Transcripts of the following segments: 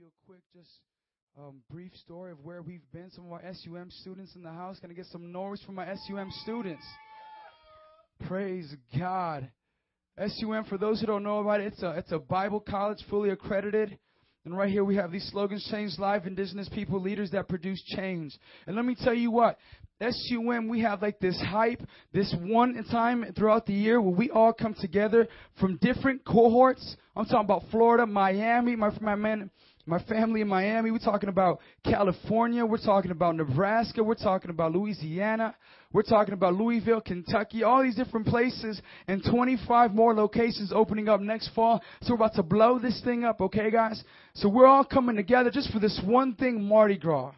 you a quick, just um, brief story of where we've been. Some of our SUM students in the house. Can I get some noise from my SUM students? Praise God. SUM, for those who don't know about it, it's a, it's a Bible college fully accredited. And right here we have these slogans change life, indigenous people, leaders that produce change. And let me tell you what, SUM, we have like this hype, this one time throughout the year where we all come together from different cohorts. I'm talking about Florida, Miami, my, my man, my family in Miami. We're talking about California. We're talking about Nebraska. We're talking about Louisiana. We're talking about Louisville, Kentucky, all these different places, and 25 more locations opening up next fall. So we're about to blow this thing up, okay, guys? So we're all coming together just for this one thing, Mardi Gras.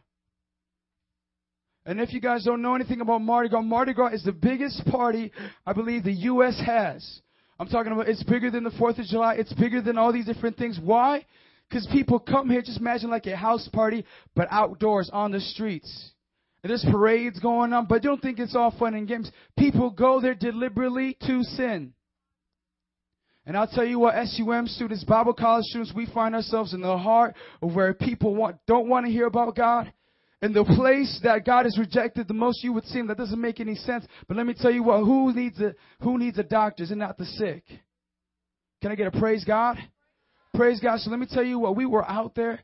And if you guys don't know anything about Mardi Gras, Mardi Gras is the biggest party I believe the U.S. has. I'm talking about it's bigger than the 4th of July. It's bigger than all these different things. Why? Because people come here, just imagine like a house party, but outdoors on the streets. And there's parades going on, but don't think it's all fun and games. People go there deliberately to sin. And I'll tell you what, SUM students, Bible college students, we find ourselves in the heart of where people want, don't want to hear about God. And the place that God is rejected the most, you would seem that doesn't make any sense. But let me tell you what, who needs a, who needs a doctor and not the sick? Can I get a praise God? Praise God. So let me tell you what, we were out there,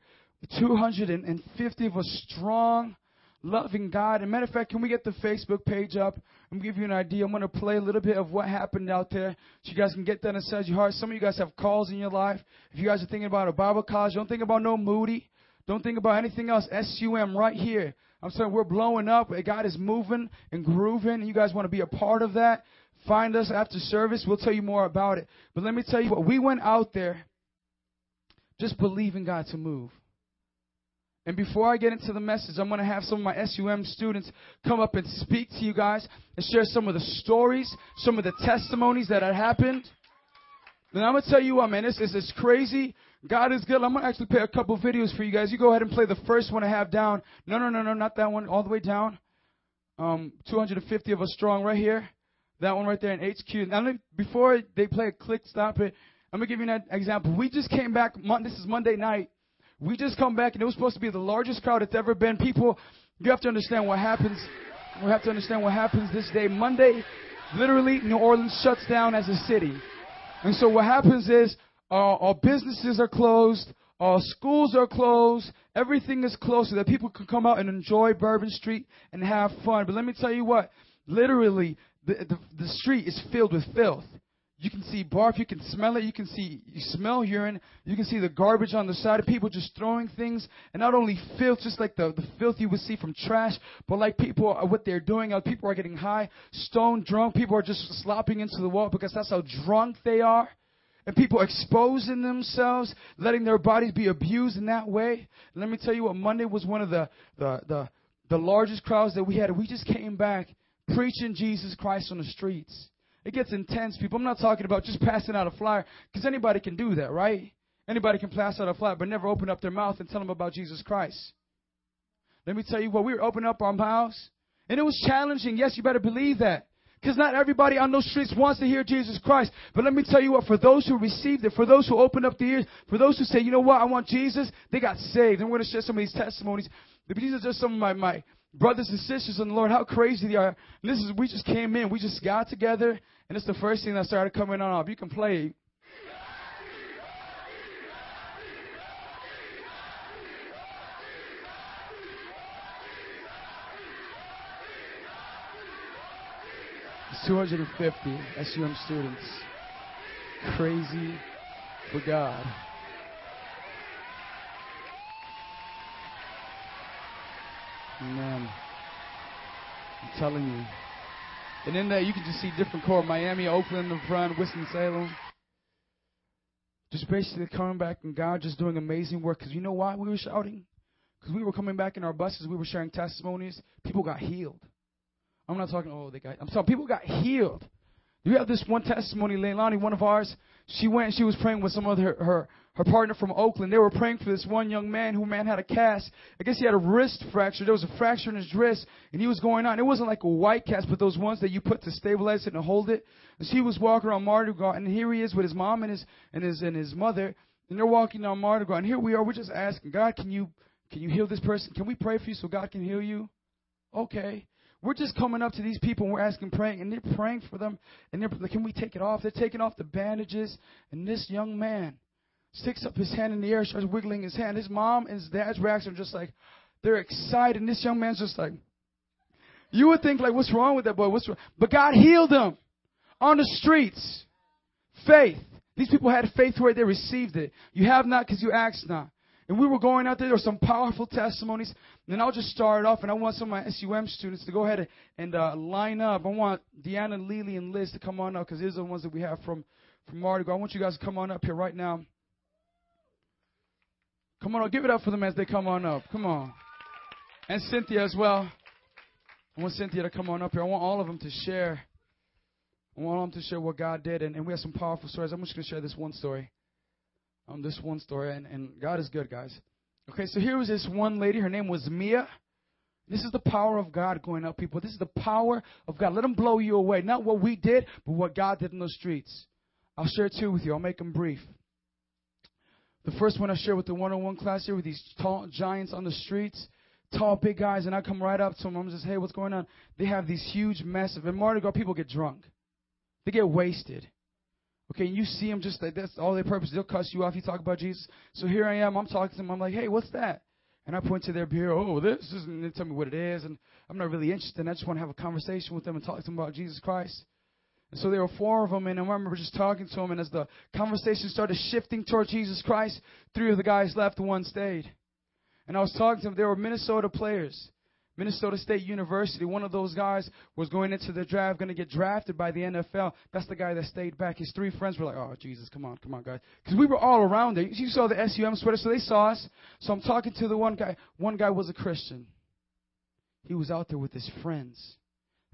250 of us strong, loving God. And matter of fact, can we get the Facebook page up? I'm gonna give you an idea. I'm to play a little bit of what happened out there so you guys can get that inside your heart. Some of you guys have calls in your life. If you guys are thinking about a Bible college, don't think about no Moody. Don't think about anything else. SUM right here. I'm saying we're blowing up. God is moving and grooving. You guys want to be a part of that? Find us after service. We'll tell you more about it. But let me tell you what, we went out there just believing God to move. And before I get into the message, I'm going to have some of my SUM students come up and speak to you guys and share some of the stories, some of the testimonies that had happened. And I'm going to tell you what, man, this is crazy. God is good. I'm going to actually play a couple videos for you guys. You go ahead and play the first one I have down. No, no, no, no, not that one. All the way down. Um, 250 of us strong right here. That one right there in HQ. Now, before they play a click, stop it. I'm going to give you an example. We just came back. This is Monday night. We just come back, and it was supposed to be the largest crowd it's ever been. People, you have to understand what happens. We have to understand what happens this day. Monday, literally, New Orleans shuts down as a city. And so what happens is uh, our businesses are closed, our schools are closed, everything is closed so that people can come out and enjoy Bourbon Street and have fun. But let me tell you what, literally, the, the, the street is filled with filth. You can see barf, you can smell it, you can see, you smell urine, you can see the garbage on the side of people just throwing things, and not only filth, just like the, the filth you would see from trash, but like people, what they're doing, people are getting high, stone drunk, people are just slopping into the wall because that's how drunk they are. And people exposing themselves, letting their bodies be abused in that way. And let me tell you what, Monday was one of the, the, the, the largest crowds that we had. We just came back preaching Jesus Christ on the streets. It gets intense, people. I'm not talking about just passing out a flyer, because anybody can do that, right? Anybody can pass out a flyer, but never open up their mouth and tell them about Jesus Christ. Let me tell you what, we were opening up our mouths, and it was challenging. Yes, you better believe that. Because not everybody on those streets wants to hear Jesus Christ. But let me tell you what, for those who received it, for those who opened up the ears, for those who say, you know what, I want Jesus, they got saved. And we're going to share some of these testimonies. These are just some of my, my brothers and sisters in the Lord, how crazy they are. This is, we just came in, we just got together, and it's the first thing that started coming on. Up. You can play. It's 250 SUM students. Crazy for God. Amen. I'm telling you. And in there, you can just see different core Miami, Oakland, the front, Winston-Salem. Just basically coming back and God just doing amazing work. Because you know why we were shouting? Because we were coming back in our buses, we were sharing testimonies. People got healed. I'm not talking, oh, they got, I'm talking, people got healed. We have this one testimony, Leilani, one of ours. She went, she was praying with some of her, her, her partner from Oakland. They were praying for this one young man who man had a cast. I guess he had a wrist fracture. There was a fracture in his wrist, and he was going on. It wasn't like a white cast, but those ones that you put to stabilize it and hold it. And she was walking around Mardi Gras, and here he is with his mom and his and his and his mother. And they're walking down Mardi Gras, and here we are. We're just asking God, can you can you heal this person? Can we pray for you so God can heal you? Okay. We're just coming up to these people and we're asking, praying, and they're praying for them. And they're can we take it off? They're taking off the bandages. And this young man sticks up his hand in the air, starts wiggling his hand. His mom and his dad's reaction are just like, they're excited. And this young man's just like, you would think like, what's wrong with that boy? What's wrong? But God healed him on the streets. Faith. These people had faith where they received it. You have not because you asked not. And we were going out there. There were some powerful testimonies. And I'll just start off, and I want some of my SUM students to go ahead and, uh, line up. I want Deanna, Lily, and Liz to come on up because these are the ones that we have from, from Mardi. I want you guys to come on up here right now. Come on, give it up for them as they come on up. Come on. And Cynthia as well. I want Cynthia to come on up here. I want all of them to share. I want them to share what God did. And, and we have some powerful stories. I'm just going to share this one story um, this one story, and, and God is good, guys. Okay, so here was this one lady. Her name was Mia. This is the power of God going up, people. This is the power of God. Let them blow you away. Not what we did, but what God did in those streets. I'll share two with you. I'll make them brief. The first one I shared with the one-on-one class here with these tall giants on the streets, tall, big guys, and I come right up to them. I'm just, hey, what's going on? They have these huge, massive. In Mardi Gras, people get drunk. They get wasted. Okay, and you see them just like that's all their purpose. They'll cuss you off. You talk about Jesus. So here I am. I'm talking to them. I'm like, hey, what's that? And I point to their beer. Oh, this is. And they tell me what it is. And I'm not really interested. I just want to have a conversation with them and talk to them about Jesus Christ. And so there were four of them, and I remember just talking to them. And as the conversation started shifting toward Jesus Christ, three of the guys left, one stayed. And I was talking to them. They were Minnesota players. Minnesota State University, one of those guys was going into the draft, going to get drafted by the NFL. That's the guy that stayed back. His three friends were like, oh, Jesus, come on, come on, guys. Because we were all around there. You saw the SUM sweater, so they saw us. So I'm talking to the one guy. One guy was a Christian. He was out there with his friends.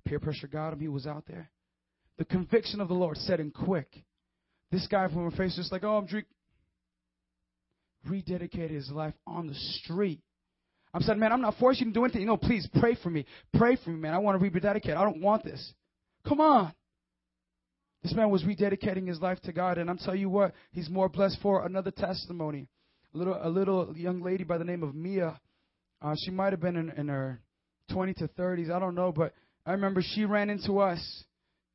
Peer pressure got him. He was out there. The conviction of the Lord set in quick. This guy from her face just like, oh, I'm drink. Rededicated his life on the street I'm saying, man, I'm not forcing you to do anything. You know, please pray for me. Pray for me, man. I want to rededicate. I don't want this. Come on. This man was rededicating his life to God, and I'm telling you what, he's more blessed for another testimony. A little, a little young lady by the name of Mia. Uh, she might have been in, in her 20 to 30s. I don't know, but I remember she ran into us.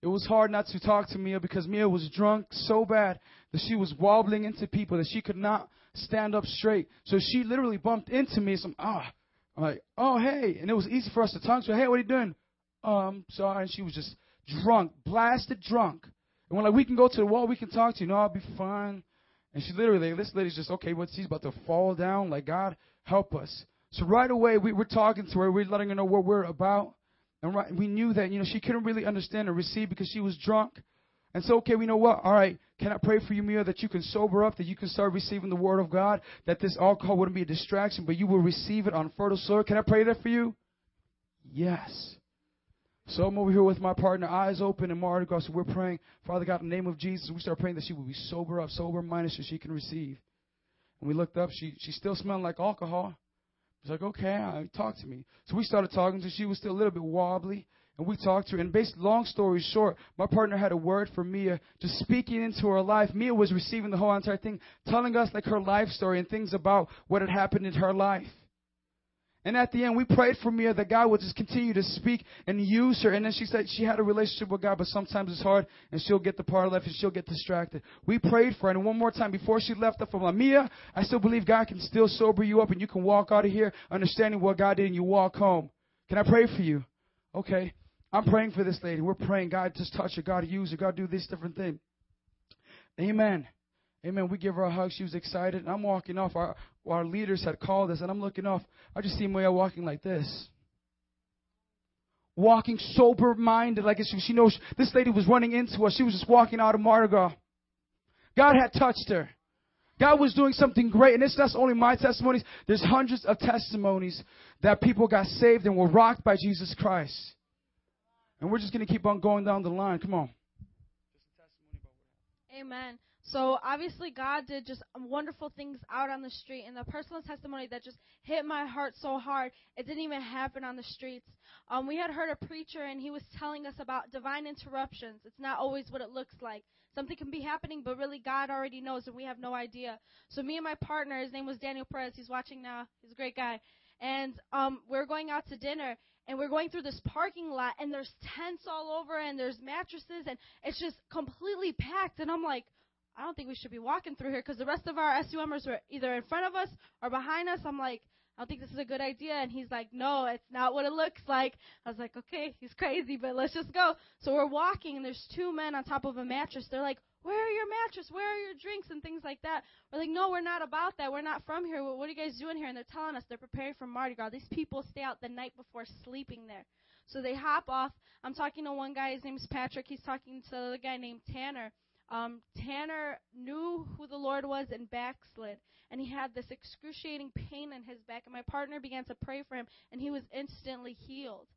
It was hard not to talk to Mia because Mia was drunk so bad that she was wobbling into people that she could not stand up straight. So she literally bumped into me. So I'm, ah, I'm like, oh, hey. And it was easy for us to talk to her. Hey, what are you doing? Um, sorry. And she was just drunk, blasted drunk. And we're like, we can go to the wall. We can talk to you. No, I'll be fine. And she literally, this lady's just, okay, what? She's about to fall down. Like, God, help us. So right away, we were talking to her. We we're letting her know what we're about. And right, we knew that, you know, she couldn't really understand or receive because she was drunk. And so, okay, we know what? All right, can I pray for you, Mia, that you can sober up, that you can start receiving the Word of God, that this alcohol wouldn't be a distraction, but you will receive it on fertile soil? Can I pray that for you? Yes. So I'm over here with my partner, eyes open and Mardi Gras. So we're praying, Father God, in the name of Jesus. We start praying that she will be sober up, sober minded, so she can receive. And we looked up. She she still smelled like alcohol. She's like, okay, I, talk to me. So we started talking to. her. She was still a little bit wobbly. And we talked to her. And based, long story short, my partner had a word for Mia, just speaking into her life. Mia was receiving the whole entire thing, telling us like her life story and things about what had happened in her life. And at the end, we prayed for Mia that God would just continue to speak and use her. And then she said she had a relationship with God, but sometimes it's hard, and she'll get the part left and she'll get distracted. We prayed for her, and one more time before she left, I'm like, Mia, I still believe God can still sober you up, and you can walk out of here understanding what God did, and you walk home. Can I pray for you? Okay. I'm praying for this lady. We're praying, God, just touch her. God, use her. God, do this different thing. Amen. Amen. We give her a hug. She was excited. And I'm walking off. Our, our leaders had called us, and I'm looking off. I just see Maya walking like this. Walking sober minded, like she, she knows this lady was running into us. She was just walking out of Mardi Gras. God had touched her. God was doing something great. And it's not only my testimonies. There's hundreds of testimonies that people got saved and were rocked by Jesus Christ. And we're just going to keep on going down the line. Come on. Amen. So obviously God did just wonderful things out on the street and the personal testimony that just hit my heart so hard, it didn't even happen on the streets. Um, we had heard a preacher and he was telling us about divine interruptions. It's not always what it looks like. Something can be happening, but really God already knows and we have no idea. So me and my partner, his name was Daniel Perez, he's watching now, he's a great guy. And um, we're going out to dinner and we're going through this parking lot and there's tents all over and there's mattresses and it's just completely packed and I'm like, I don't think we should be walking through here because the rest of our SUMers were either in front of us or behind us. I'm like, I don't think this is a good idea. And he's like, no, it's not what it looks like. I was like, okay, he's crazy, but let's just go. So we're walking and there's two men on top of a mattress. They're like, where are your mattress? Where are your drinks and things like that? We're like, no, we're not about that. We're not from here. What are you guys doing here? And they're telling us they're preparing for Mardi Gras. These people stay out the night before sleeping there. So they hop off. I'm talking to one guy. His name's Patrick. He's talking to the guy named Tanner um, Tanner knew who the Lord was and backslid. And he had this excruciating pain in his back. And my partner began to pray for him, and he was instantly healed.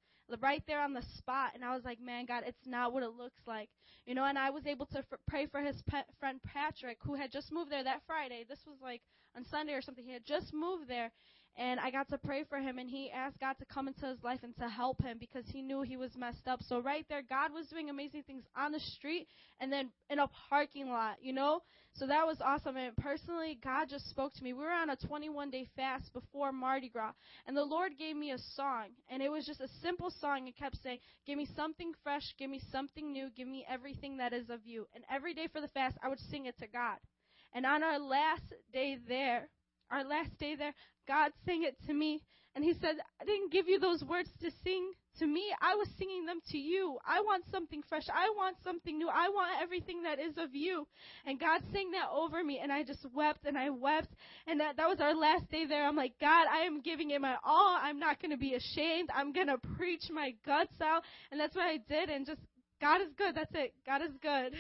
Right there on the spot. And I was like, man, God, it's not what it looks like. You know, and I was able to pray for his pet friend Patrick, who had just moved there that Friday. This was like on Sunday or something. He had just moved there and I got to pray for him and he asked God to come into his life and to help him because he knew he was messed up. So right there God was doing amazing things on the street and then in a parking lot, you know? So that was awesome and personally God just spoke to me. We were on a 21 day fast before Mardi Gras and the Lord gave me a song and it was just a simple song. It kept saying, "Give me something fresh, give me something new, give me everything that is of you." And every day for the fast I would sing it to God. And on our last day there, our last day there, God sang it to me. And He said, I didn't give you those words to sing to me. I was singing them to you. I want something fresh. I want something new. I want everything that is of you. And God sang that over me. And I just wept and I wept. And that, that was our last day there. I'm like, God, I am giving it my all. I'm not going to be ashamed. I'm going to preach my guts out. And that's what I did. And just, God is good. That's it. God is good.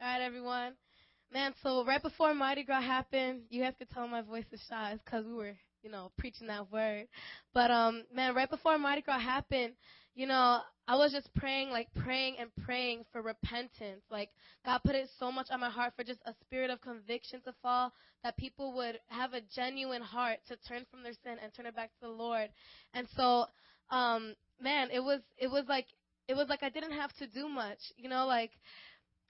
All right, everyone. Man, so right before Mardi Gras happened, you guys could tell my voice is shy. Because we were, you know, preaching that word. But, um, man, right before Mardi Gras happened, you know, I was just praying, like praying and praying for repentance. Like God put it so much on my heart for just a spirit of conviction to fall, that people would have a genuine heart to turn from their sin and turn it back to the Lord. And so, um, man, it was, it was like, it was like I didn't have to do much, you know, like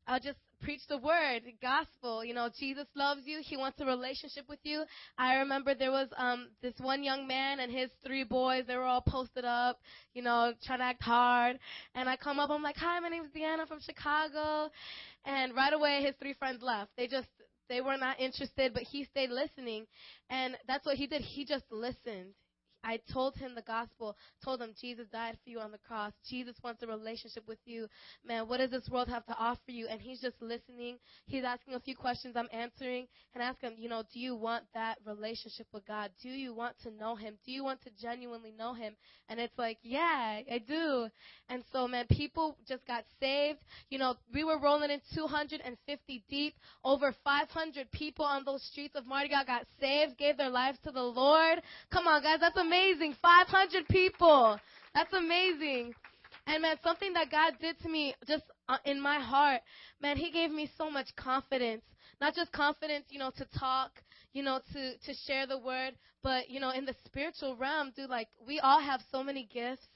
I just preach the word, the gospel. You know, Jesus loves you. He wants a relationship with you. I remember there was um this one young man and his three boys. They were all posted up, you know, trying to act hard. And I come up, I'm like, "Hi, my name is Deanna from Chicago." And right away, his three friends left. They just they were not interested, but he stayed listening. And that's what he did. He just listened. I told him the gospel, told him Jesus died for you on the cross. Jesus wants a relationship with you. Man, what does this world have to offer you? And he's just listening. He's asking a few questions I'm answering and ask him, you know, do you want that relationship with God? Do you want to know him? Do you want to genuinely know him? And it's like, yeah, I do. And so, man, people just got saved. You know, we were rolling in 250 deep. Over 500 people on those streets of Mardi Gras got saved, gave their lives to the Lord. Come on, guys, that's amazing. 500 people. That's amazing. And man, something that God did to me just uh, in my heart, man, He gave me so much confidence. Not just confidence, you know, to talk, you know, to, to share the word, but, you know, in the spiritual realm, dude, like, we all have so many gifts.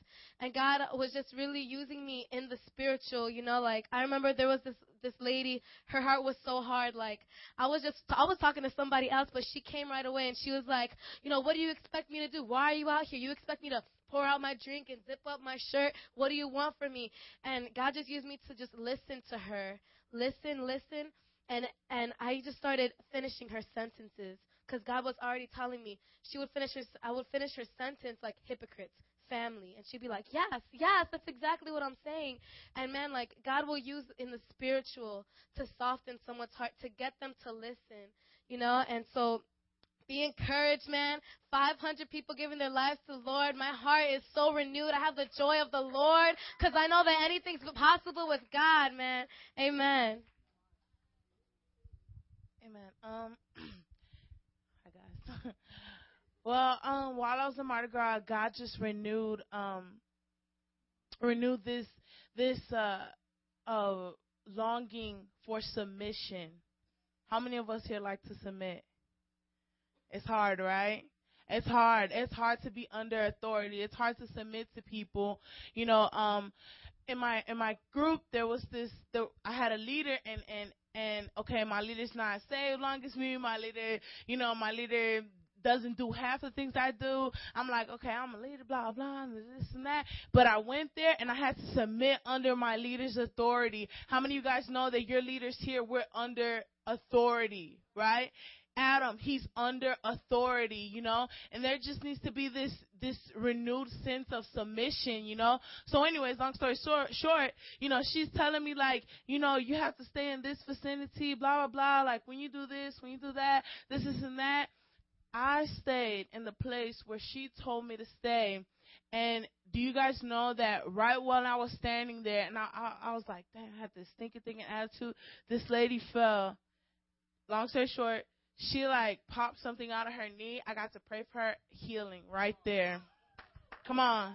And God was just really using me in the spiritual, you know, like, I remember there was this, this lady, her heart was so hard, like, I was just, I was talking to somebody else, but she came right away and she was like, you know, what do you expect me to do? Why are you out here? You expect me to pour out my drink and zip up my shirt? What do you want from me? And God just used me to just listen to her. Listen, listen. And, and I just started finishing her sentences because God was already telling me she would finish her, I would finish her sentence like hypocrites, family, and she'd be like, yes, yes, that's exactly what I'm saying. And man, like God will use in the spiritual to soften someone's heart to get them to listen, you know. And so be encouraged, man. 500 people giving their lives to the Lord. My heart is so renewed. I have the joy of the Lord because I know that anything's possible with God, man. Amen. Amen. Um. well, um, while I was in Mardi Gras, God just renewed, um, renewed this, this, uh, uh, longing for submission. How many of us here like to submit? It's hard, right? It's hard. It's hard to be under authority. It's hard to submit to people. You know, um, in my in my group there was this. The, I had a leader, and and and okay, my leader's not saved long as me. My leader, you know, my leader doesn't do half the things I do. I'm like, okay, I'm a leader, blah, blah, blah. this and that. But I went there and I had to submit under my leader's authority. How many of you guys know that your leaders here, we're under authority, right? Adam, he's under authority, you know, and there just needs to be this this renewed sense of submission, you know. So, anyways, long story short, short, you know, she's telling me like, you know, you have to stay in this vicinity, blah blah blah. Like when you do this, when you do that, this, is and that. I stayed in the place where she told me to stay. And do you guys know that right while I was standing there, and I, I, I was like, damn, I had this stinking thinking attitude. This lady fell. Long story short, she like popped something out of her knee. I got to pray for her healing right there. Come on.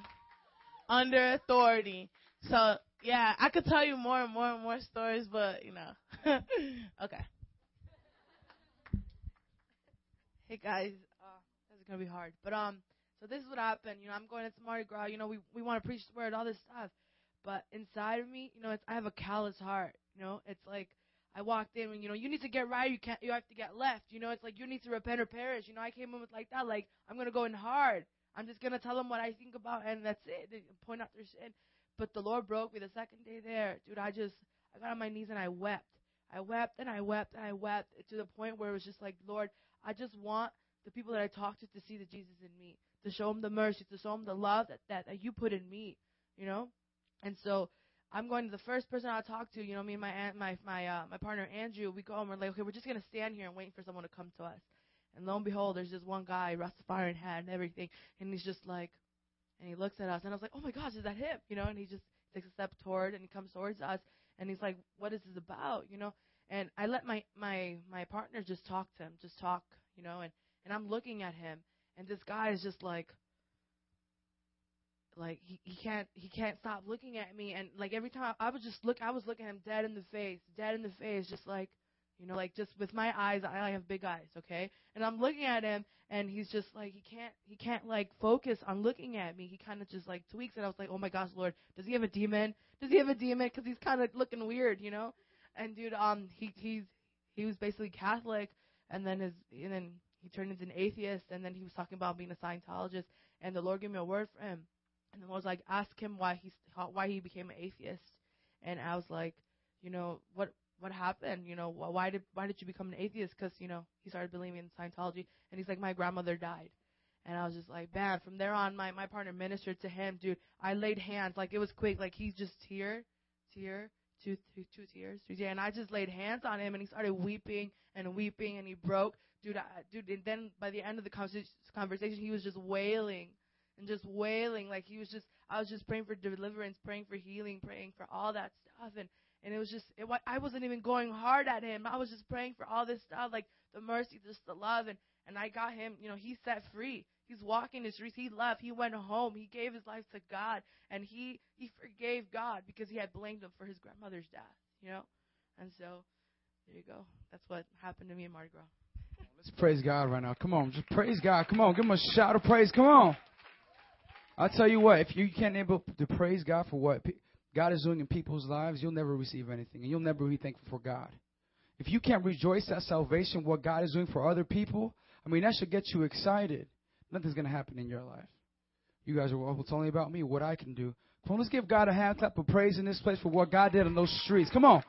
Under authority. So yeah, I could tell you more and more and more stories, but you know. okay. Hey guys, uh, this is gonna be hard, but um, so this is what happened. You know, I'm going into Mardi Gras. You know, we we want to preach the word, all this stuff, but inside of me, you know, it's I have a callous heart. You know, it's like I walked in and you know you need to get right, you can't, you have to get left. You know, it's like you need to repent or perish. You know, I came in with like that, like I'm gonna go in hard. I'm just gonna tell them what I think about, and that's it. They point out their sin. But the Lord broke me the second day there, dude. I just I got on my knees and I wept. I wept and I wept and I wept to the point where it was just like, Lord, I just want the people that I talk to to see the Jesus in me, to show them the mercy, to show them the love that, that, that you put in me, you know? And so I'm going to the first person I talk to, you know, me and my aunt, my my uh, my partner Andrew, we go and we're like, okay, we're just gonna stand here and wait for someone to come to us. And lo and behold, there's this one guy, Rastafari in hand and everything, and he's just like, and he looks at us, and I was like, oh my gosh, is that him? You know? And he just takes a step toward, and he comes towards us, and he's like, what is this about? You know? And I let my my my partner just talk to him, just talk, you know, and and I'm looking at him, and this guy is just like, like he he can't he can't stop looking at me, and like every time I, I was just look, I was looking at him dead in the face, dead in the face, just like, you know, like just with my eyes, I have big eyes, okay, and I'm looking at him, and he's just like he can't he can't like focus on looking at me. He kind of just like tweaks, and I was like, oh my gosh, Lord, does he have a demon? Does he have a demon? Because he's kind of looking weird, you know. And dude, um, he he's he was basically Catholic, and then his and then he turned into an atheist, and then he was talking about being a Scientologist, and the Lord gave me a word for him, and the Lord was like, ask him why he why he became an atheist, and I was like, you know what what happened, you know why did why did you become an atheist? Because you know he started believing in Scientology, and he's like, my grandmother died. And I was just like, bam. From there on, my my partner ministered to him, dude. I laid hands, like it was quick, like he's just here, here, two, two, two tears, three tears, and I just laid hands on him, and he started weeping and weeping, and he broke, dude, I, dude. And then by the end of the conversation, he was just wailing and just wailing, like he was just, I was just praying for deliverance, praying for healing, praying for all that stuff, and and it was just, it, I wasn't even going hard at him. I was just praying for all this stuff, like the mercy, just the love, and and I got him, you know, he set free. He's walking the streets. He left. He went home. He gave his life to God, and he he forgave God because he had blamed him for his grandmother's death. You know, and so there you go. That's what happened to me in Mardi Gras. Let's praise God right now. Come on, just praise God. Come on, give him a shout of praise. Come on. I'll tell you what. If you can't able to praise God for what God is doing in people's lives, you'll never receive anything, and you'll never be thankful for God. If you can't rejoice at salvation, what God is doing for other people, I mean, that should get you excited nothing's going to happen in your life. You guys are, well, it's only about me, what I can do. Come on, let's give God a hand clap of praise in this place for what God did on those streets. Come on.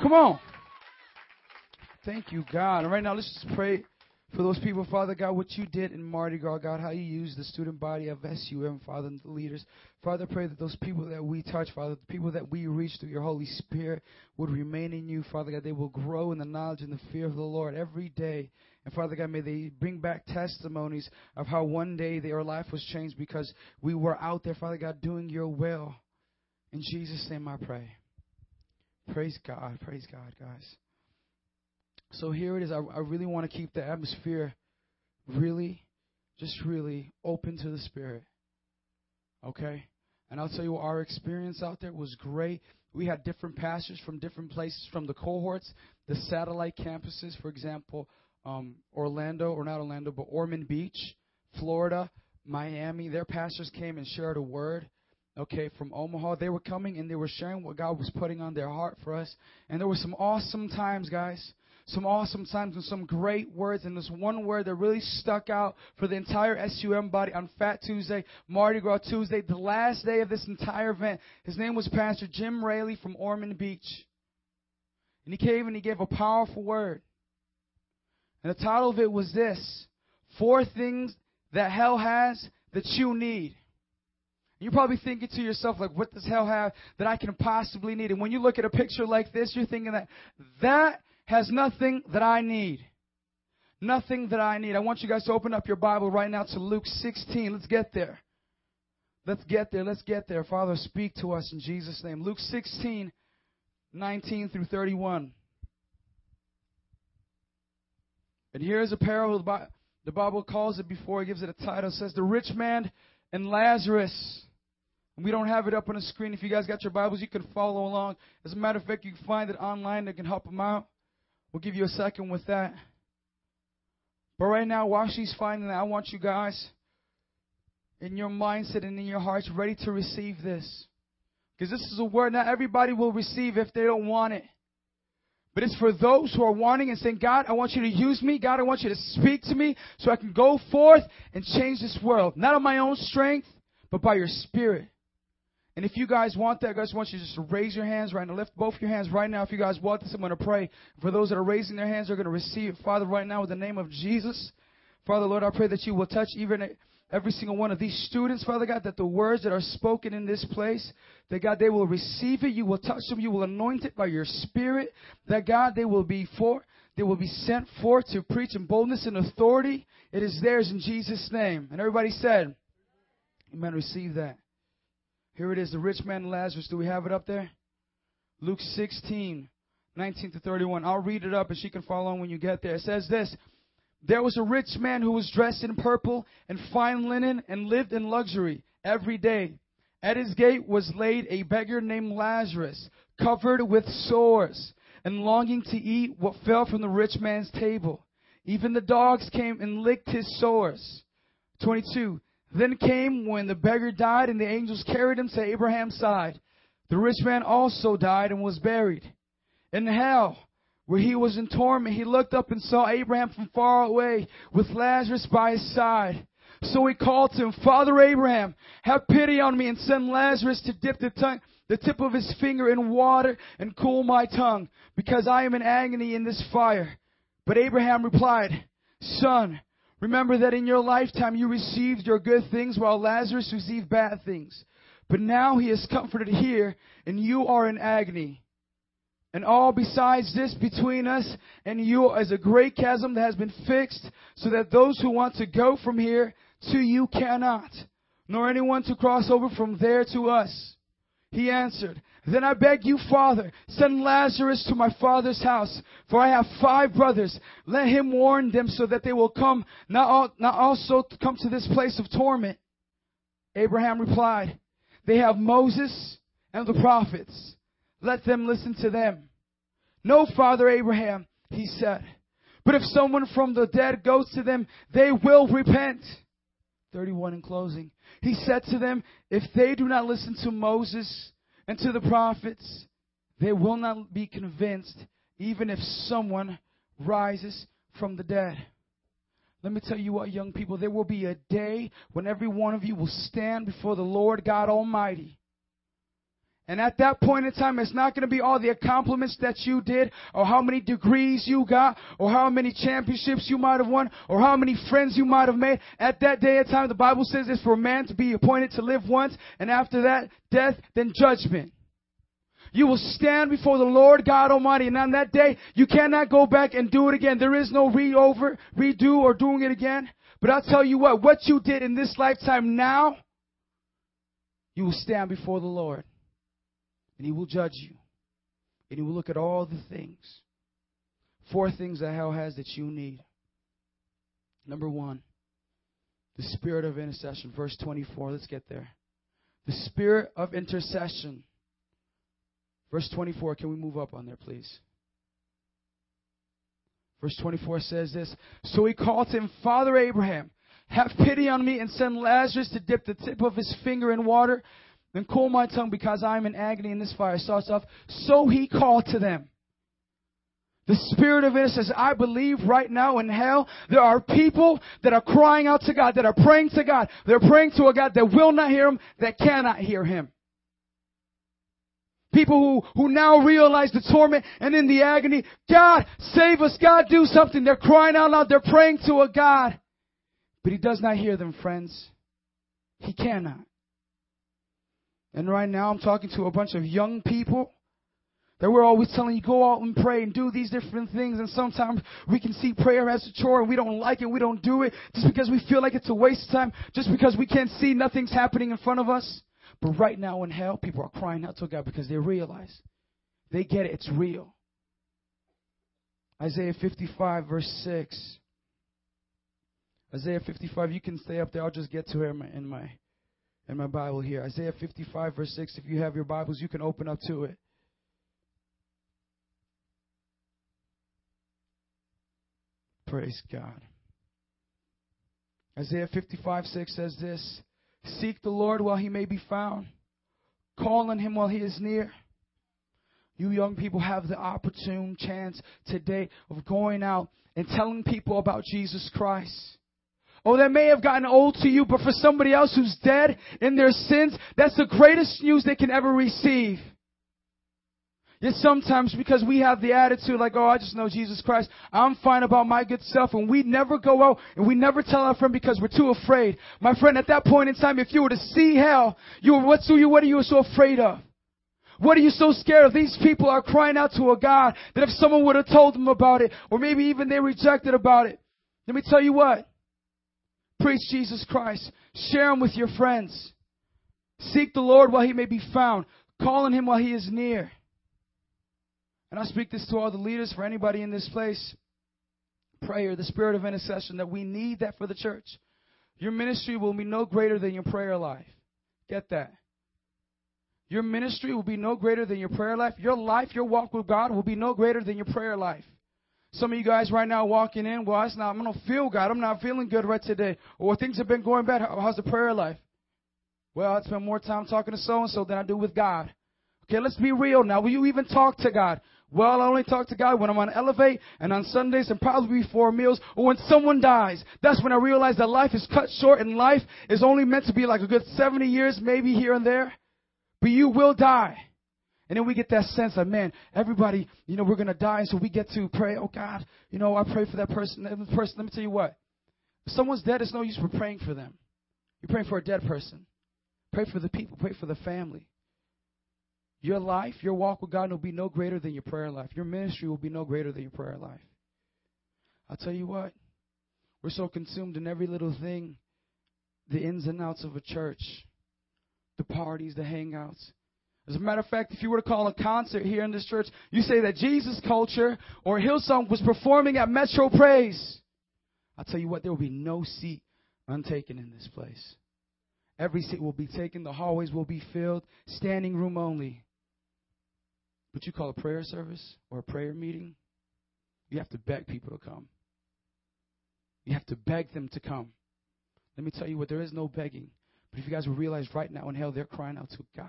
Come on. Thank you, God. And right now, let's just pray for those people, Father God, what you did in Mardi Gras, God, how you used the student body of SUM, Father, and the leaders. Father, pray that those people that we touch, Father, the people that we reach through your Holy Spirit would remain in you, Father God. They will grow in the knowledge and the fear of the Lord every day. And Father God, may they bring back testimonies of how one day their life was changed because we were out there, Father God, doing your will. In Jesus' name I pray. Praise God. Praise God, guys. So here it is. I, I really want to keep the atmosphere really, just really open to the Spirit. Okay? And I'll tell you, our experience out there was great. We had different pastors from different places, from the cohorts, the satellite campuses, for example, um, Orlando, or not Orlando, but Ormond Beach, Florida, Miami. Their pastors came and shared a word. Okay, from Omaha, they were coming and they were sharing what God was putting on their heart for us. And there were some awesome times, guys some awesome times and some great words. And this one word that really stuck out for the entire SUM body on Fat Tuesday, Mardi Gras Tuesday, the last day of this entire event. His name was Pastor Jim Raley from Ormond Beach. And he came and he gave a powerful word. And the title of it was this Four Things That Hell Has That You Need. You're probably thinking to yourself, like, what does hell have that I can possibly need? And when you look at a picture like this, you're thinking that that has nothing that I need. Nothing that I need. I want you guys to open up your Bible right now to Luke 16. Let's get there. Let's get there. Let's get there. Father, speak to us in Jesus' name. Luke 16, 19 through 31. And here's a parable. The Bible calls it before it gives it a title. It says, The rich man and Lazarus. We don't have it up on the screen. If you guys got your Bibles, you can follow along. As a matter of fact, you can find it online. They can help them out. We'll give you a second with that. But right now, while she's finding that, I want you guys in your mindset and in your hearts ready to receive this. Because this is a word not everybody will receive if they don't want it. But it's for those who are wanting and saying, God, I want you to use me. God, I want you to speak to me so I can go forth and change this world. Not on my own strength, but by your spirit. And if you guys want that, I want you to just raise your hands right now. Lift both your hands right now. If you guys want this, I'm going to pray. For those that are raising their hands, they're going to receive. Father, right now, in the name of Jesus, Father, Lord, I pray that you will touch even every single one of these students, Father God, that the words that are spoken in this place, that God, they will receive it. You will touch them. You will anoint it by your Spirit. That God, they will be for, they will be sent forth to preach in boldness and authority. It is theirs in Jesus' name. And everybody said, Amen. Receive that. Here it is, the rich man and Lazarus. Do we have it up there? Luke 16, 19 to 31. I'll read it up and she can follow on when you get there. It says this There was a rich man who was dressed in purple and fine linen and lived in luxury every day. At his gate was laid a beggar named Lazarus, covered with sores and longing to eat what fell from the rich man's table. Even the dogs came and licked his sores. 22. Then came when the beggar died, and the angels carried him to Abraham's side. The rich man also died and was buried. In hell, where he was in torment, he looked up and saw Abraham from far away with Lazarus by his side. So he called to him, Father Abraham, have pity on me and send Lazarus to dip the tongue, the tip of his finger in water and cool my tongue, because I am in agony in this fire. But Abraham replied, Son, Remember that in your lifetime you received your good things while Lazarus received bad things. But now he is comforted here and you are in agony. And all besides this between us and you is a great chasm that has been fixed so that those who want to go from here to you cannot, nor anyone to cross over from there to us. He answered, then I beg you, Father, send Lazarus to my father's house, for I have five brothers. Let him warn them so that they will come, not, all, not also come to this place of torment. Abraham replied, They have Moses and the prophets. Let them listen to them. No, Father Abraham, he said. But if someone from the dead goes to them, they will repent. 31 in closing. He said to them, If they do not listen to Moses and to the prophets, they will not be convinced even if someone rises from the dead. Let me tell you what, young people, there will be a day when every one of you will stand before the Lord God Almighty. And at that point in time, it's not going to be all the accomplishments that you did, or how many degrees you got, or how many championships you might have won, or how many friends you might have made. At that day and time, the Bible says it's for man to be appointed to live once, and after that, death, then judgment. You will stand before the Lord God Almighty, and on that day, you cannot go back and do it again. There is no re-over, redo, or doing it again. But I'll tell you what, what you did in this lifetime now, you will stand before the Lord. And He will judge you. And He will look at all the things. Four things that hell has that you need. Number one, the spirit of intercession. Verse 24. Let's get there. The spirit of intercession. Verse 24, can we move up on there, please? Verse 24 says this So he called him, Father Abraham, have pity on me and send Lazarus to dip the tip of his finger in water and cool my tongue because I am in agony in this fire. Starts off, so he called to them. The spirit of it says, I believe right now in hell there are people that are crying out to God, that are praying to God. They're praying to a God that will not hear him, that cannot hear him. People who, who now realize the torment and in the agony, God, save us, God, do something. They're crying out loud, they're praying to a God. But he does not hear them, friends. He cannot. And right now I'm talking to a bunch of young people that we're always telling you go out and pray and do these different things. And sometimes we can see prayer as a chore and we don't like it. We don't do it just because we feel like it's a waste of time, just because we can't see nothing's happening in front of us. But right now in hell, people are crying out to God because they realize they get it. It's real. Isaiah 55, verse 6. Isaiah 55, you can stay up there. I'll just get to it in my, in my, in my Bible here. Isaiah 55, verse 6. If you have your Bibles, you can open up to it. Praise God. Isaiah 55, 6 says this Seek the Lord while he may be found, call on him while he is near. You young people have the opportune chance today of going out and telling people about Jesus Christ. Oh, that may have gotten old to you, but for somebody else who's dead in their sins, that's the greatest news they can ever receive. Yet sometimes because we have the attitude like, oh, I just know Jesus Christ, I'm fine about my good self, and we never go out and we never tell our friend because we're too afraid. My friend, at that point in time, if you were to see hell, you what's you, what are you so afraid of? What are you so scared of? These people are crying out to a God that if someone would have told them about it, or maybe even they rejected about it, let me tell you what. Preach Jesus Christ. Share him with your friends. Seek the Lord while he may be found. Call on him while he is near. And I speak this to all the leaders, for anybody in this place. Prayer, the spirit of intercession, that we need that for the church. Your ministry will be no greater than your prayer life. Get that. Your ministry will be no greater than your prayer life. Your life, your walk with God will be no greater than your prayer life. Some of you guys right now walking in, well, it's not, I'm going to feel God. I'm not feeling good right today. Or things have been going bad. How's the prayer life? Well, I spend more time talking to so and so than I do with God. Okay, let's be real now. Will you even talk to God? Well, I only talk to God when I'm on Elevate and on Sundays and probably before meals or when someone dies. That's when I realize that life is cut short and life is only meant to be like a good 70 years, maybe here and there. But you will die. And then we get that sense of, man, everybody, you know, we're going to die. And so we get to pray, oh God, you know, I pray for that person. That person, let me tell you what. If someone's dead, it's no use for praying for them. You're praying for a dead person. Pray for the people. Pray for the family. Your life, your walk with God will be no greater than your prayer life. Your ministry will be no greater than your prayer life. I'll tell you what, we're so consumed in every little thing the ins and outs of a church, the parties, the hangouts. As a matter of fact, if you were to call a concert here in this church, you say that Jesus Culture or Hillsong was performing at Metro Praise. I'll tell you what, there will be no seat untaken in this place. Every seat will be taken, the hallways will be filled, standing room only. But you call a prayer service or a prayer meeting, you have to beg people to come. You have to beg them to come. Let me tell you what, there is no begging. But if you guys will realize right now in hell, they're crying out to God.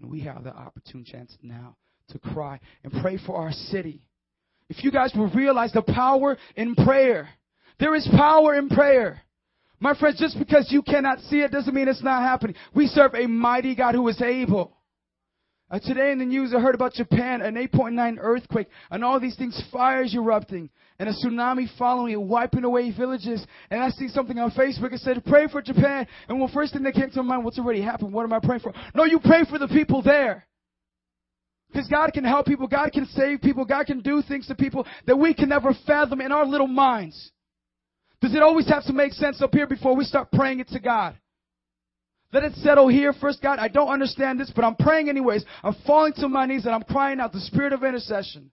And we have the opportune chance now to cry and pray for our city. If you guys will realize the power in prayer, there is power in prayer. My friends, just because you cannot see it doesn't mean it's not happening. We serve a mighty God who is able. Uh, today in the news, I heard about Japan, an 8.9 earthquake, and all these things, fires erupting, and a tsunami following it, wiping away villages. And I see something on Facebook. It said, pray for Japan. And the first thing that came to my mind, what's already happened? What am I praying for? No, you pray for the people there. Because God can help people. God can save people. God can do things to people that we can never fathom in our little minds. Does it always have to make sense up here before we start praying it to God? Let it settle here first, God. I don't understand this, but I'm praying anyways. I'm falling to my knees and I'm crying out the spirit of intercession.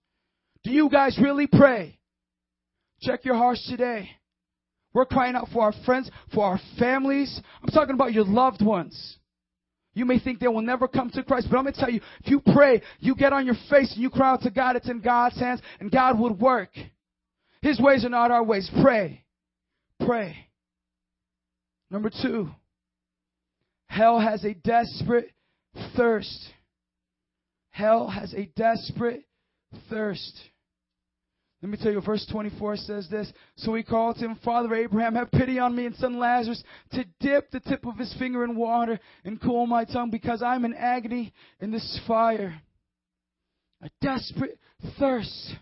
Do you guys really pray? Check your hearts today. We're crying out for our friends, for our families. I'm talking about your loved ones. You may think they will never come to Christ, but I'm going to tell you, if you pray, you get on your face and you cry out to God, it's in God's hands, and God would work. His ways are not our ways. Pray. Pray. Number two, hell has a desperate thirst. Hell has a desperate thirst. Let me tell you, verse 24 says this. So he called him, Father Abraham, have pity on me and son Lazarus to dip the tip of his finger in water and cool my tongue because I'm in agony in this fire. A desperate thirst.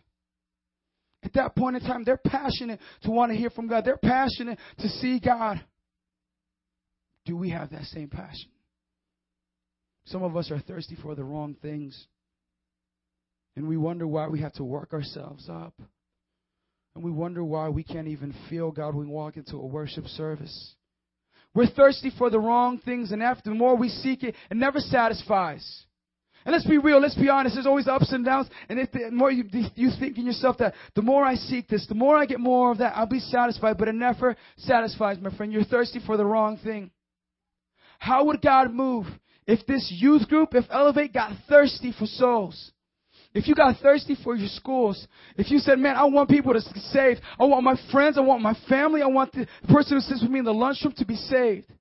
At that point in time, they're passionate to want to hear from God. They're passionate to see God. Do we have that same passion? Some of us are thirsty for the wrong things. And we wonder why we have to work ourselves up. And we wonder why we can't even feel God when we walk into a worship service. We're thirsty for the wrong things, and after the more we seek it, it never satisfies. And let's be real, let's be honest, there's always ups and downs, and if the more you, you think in yourself that the more I seek this, the more I get more of that, I'll be satisfied, but it never satisfies, my friend. You're thirsty for the wrong thing. How would God move if this youth group, if Elevate got thirsty for souls? If you got thirsty for your schools, if you said, man, I want people to be saved, I want my friends, I want my family, I want the person who sits with me in the lunchroom to be saved,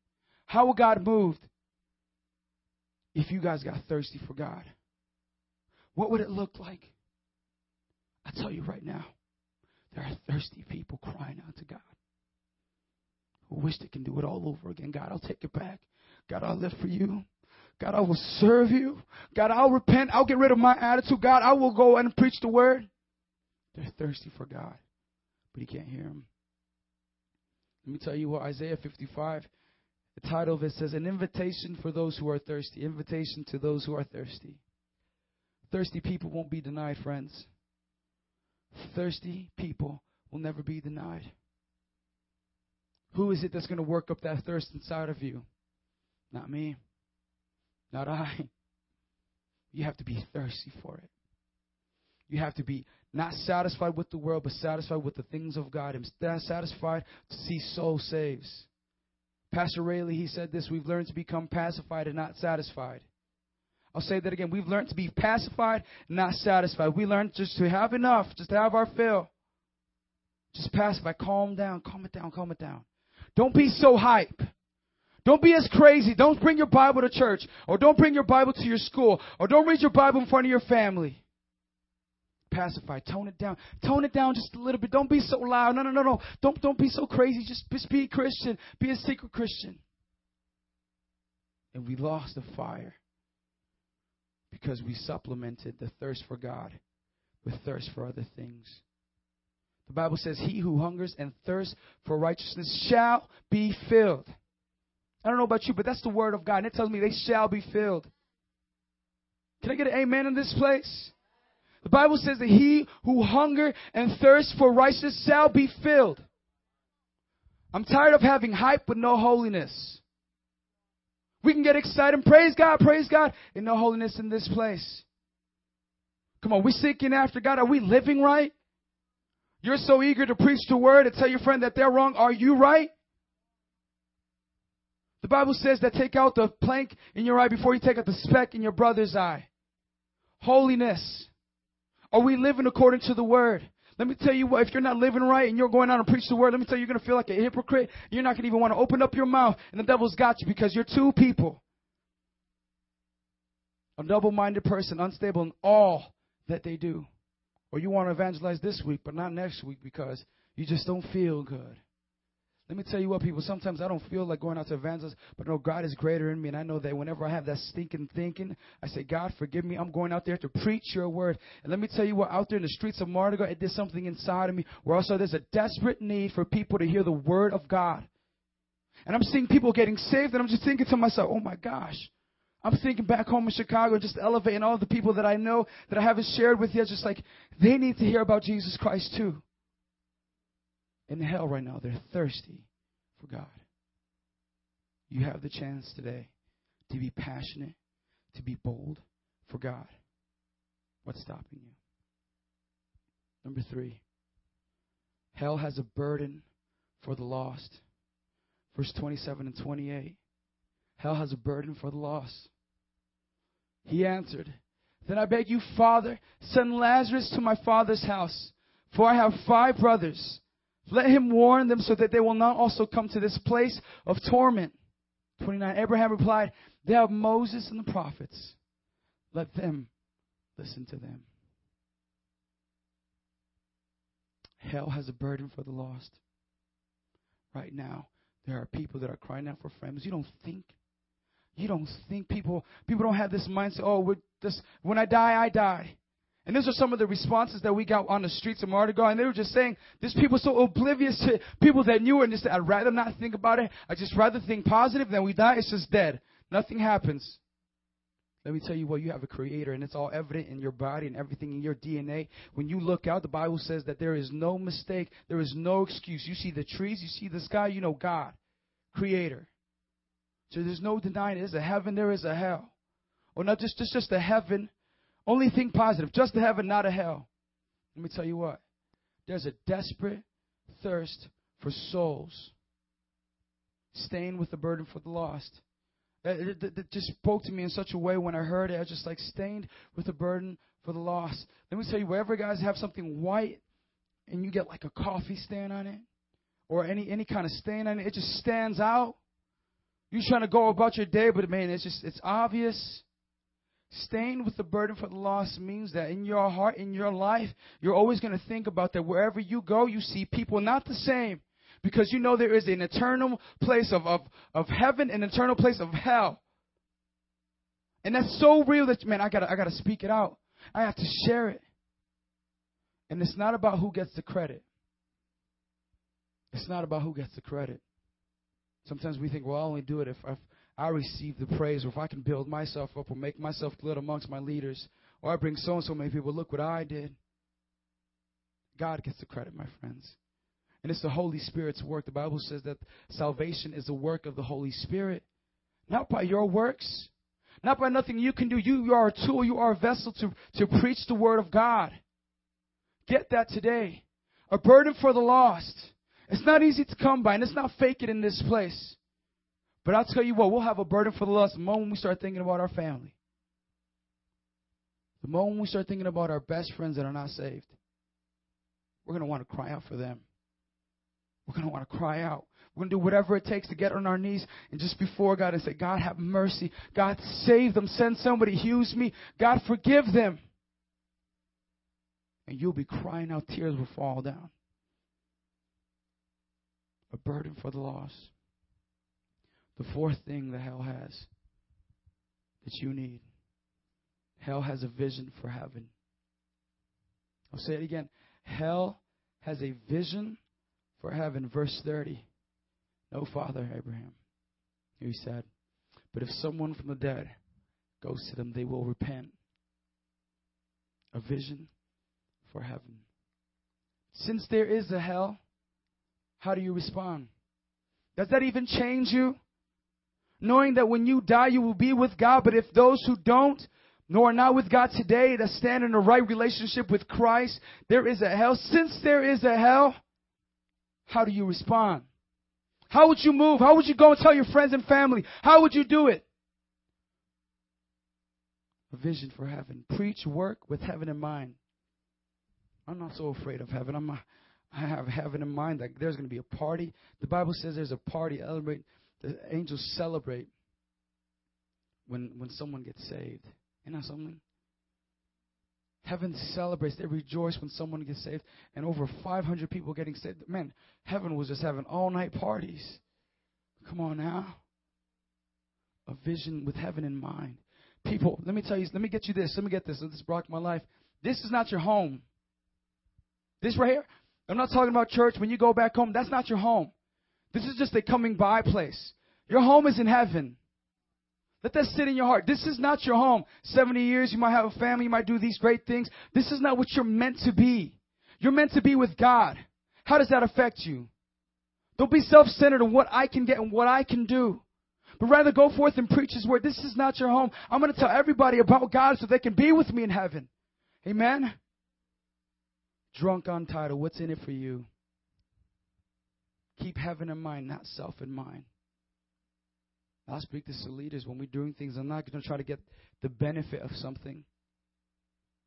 how would God move if you guys got thirsty for God? What would it look like? I tell you right now, there are thirsty people crying out to God who wish they can do it all over again. God, I'll take it back. God, I'll live for you. God, I will serve you. God, I'll repent. I'll get rid of my attitude. God, I will go and preach the word. They're thirsty for God, but he can't hear them. Let me tell you what Isaiah 55, the title of it says, An invitation for those who are thirsty. Invitation to those who are thirsty. Thirsty people won't be denied, friends. Thirsty people will never be denied. Who is it that's going to work up that thirst inside of you? Not me. Not I. You have to be thirsty for it. You have to be not satisfied with the world, but satisfied with the things of God. And satisfied to see souls saved. Pastor Rayleigh, he said this we've learned to become pacified and not satisfied. I'll say that again. We've learned to be pacified, not satisfied. We learned just to have enough, just to have our fill. Just pacify. Calm down, calm it down, calm it down. Don't be so hype. Don't be as crazy. Don't bring your Bible to church, or don't bring your Bible to your school, or don't read your Bible in front of your family. Pacify. Tone it down. Tone it down just a little bit. Don't be so loud. No, no, no, no. Don't, don't be so crazy. Just, just be a Christian. Be a secret Christian. And we lost the fire because we supplemented the thirst for God with thirst for other things. The Bible says, He who hungers and thirsts for righteousness shall be filled. I don't know about you, but that's the word of God. And it tells me they shall be filled. Can I get an amen in this place? The Bible says that he who hunger and thirst for righteousness shall be filled. I'm tired of having hype but no holiness. We can get excited and praise God, praise God, and no holiness in this place. Come on, we seeking after God. Are we living right? You're so eager to preach the word and tell your friend that they're wrong. Are you right? The Bible says that take out the plank in your eye before you take out the speck in your brother's eye. Holiness. Are we living according to the word? Let me tell you what, if you're not living right and you're going out and preach the word, let me tell you, you're going to feel like a hypocrite. You're not going to even want to open up your mouth, and the devil's got you because you're two people. A double minded person, unstable in all that they do. Or you want to evangelize this week, but not next week because you just don't feel good. Let me tell you what, people, sometimes I don't feel like going out to evangelize, but no, God is greater in me. And I know that whenever I have that stinking thinking, I say, God, forgive me. I'm going out there to preach your word. And let me tell you what, out there in the streets of Mardi it did something inside of me where also there's a desperate need for people to hear the word of God. And I'm seeing people getting saved, and I'm just thinking to myself, oh my gosh. I'm thinking back home in Chicago, just elevating all the people that I know that I haven't shared with yet, just like they need to hear about Jesus Christ too in hell right now. They're thirsty for God. You have the chance today to be passionate, to be bold for God. What's stopping you? Number three, hell has a burden for the lost. Verse 27 and 28. Hell has a burden for the lost. He answered, Then I beg you, Father, send Lazarus to my father's house, for I have five brothers. Let him warn them so that they will not also come to this place of torment. 29. Abraham replied, They have Moses and the prophets. Let them listen to them. Hell has a burden for the lost. Right now, there are people that are crying out for friends. You don't think. You don't think people people don't have this mindset. Oh, just when I die, I die. And these are some of the responses that we got on the streets of Mardi Gras. And they were just saying, this people are so oblivious to people that knew and just I'd rather not think about it. I just rather think positive. Then we die, it's just dead. Nothing happens. Let me tell you what, you have a creator, and it's all evident in your body and everything in your DNA. When you look out, the Bible says that there is no mistake, there is no excuse. You see the trees, you see the sky, you know God, creator. So there's no denying it. There's a heaven, there is a hell. Or not just, just, just a heaven. Only think positive. Just a heaven, not a hell. Let me tell you what. There's a desperate thirst for souls. Staying with the burden for the lost. It, just spoke to me in such a way when I heard it. I was just like stained with the burden for the lost. Let me tell you, wherever guys have something white and you get like a coffee stain on it or any any kind of stain on it, it just stands out. You're trying to go about your day, but man, it's just it's obvious. Stained with the burden for the lost means that in your heart, in your life, you're always going to think about that wherever you go, you see people not the same because you know there is an eternal place of, of, of heaven an eternal place of hell. And that's so real that, man, I gotta, I gotta speak it out. I have to share it. And it's not about who gets the credit. It's not about who gets the credit. Sometimes we think, well, I'll only do it if, if I receive the praise, or if I can build myself up, or make myself good amongst my leaders, or I bring so and so many people. Look what I did. God gets the credit, my friends. And it's the Holy Spirit's work. The Bible says that salvation is the work of the Holy Spirit, not by your works, not by nothing you can do. You, you are a tool, you are a vessel to, to preach the Word of God. Get that today. A burden for the lost. It's not easy to come by, and it's not fake it in this place. But I'll tell you what, we'll have a burden for the lost the moment we start thinking about our family. The moment we start thinking about our best friends that are not saved, we're going to want to cry out for them. We're going to want to cry out. We're going to do whatever it takes to get on our knees and just before God and say, God, have mercy. God, save them. Send somebody, use me. God, forgive them. And you'll be crying out, tears will fall down. A burden for the lost. The fourth thing that hell has that you need hell has a vision for heaven. I'll say it again. Hell has a vision for heaven. Verse 30. No, Father, Abraham. He said, But if someone from the dead goes to them, they will repent. A vision for heaven. Since there is a hell, how do you respond? Does that even change you? Knowing that when you die, you will be with God, but if those who don't, nor are not with God today, that stand in a right relationship with Christ, there is a hell. Since there is a hell, how do you respond? How would you move? How would you go and tell your friends and family? How would you do it? A vision for heaven. Preach, work with heaven in mind. I'm not so afraid of heaven. I'm, I have heaven in mind that there's going to be a party. The Bible says there's a party. Celebrate. The angels celebrate when when someone gets saved. You know something? Heaven celebrates, they rejoice when someone gets saved, and over 500 people getting saved. Man, heaven was just having all night parties. Come on now. A vision with heaven in mind. People, let me tell you, let me get you this. Let me get this. This rocked my life. This is not your home. This right here, I'm not talking about church. When you go back home, that's not your home. This is just a coming by place. Your home is in heaven. Let that sit in your heart. This is not your home. 70 years, you might have a family, you might do these great things. This is not what you're meant to be. You're meant to be with God. How does that affect you? Don't be self centered on what I can get and what I can do. But rather go forth and preach His word. This is not your home. I'm going to tell everybody about God so they can be with me in heaven. Amen? Drunk on title. What's in it for you? Keep heaven in mind, not self in mind. I'll speak to leaders. When we're doing things, I'm not going to try to get the benefit of something.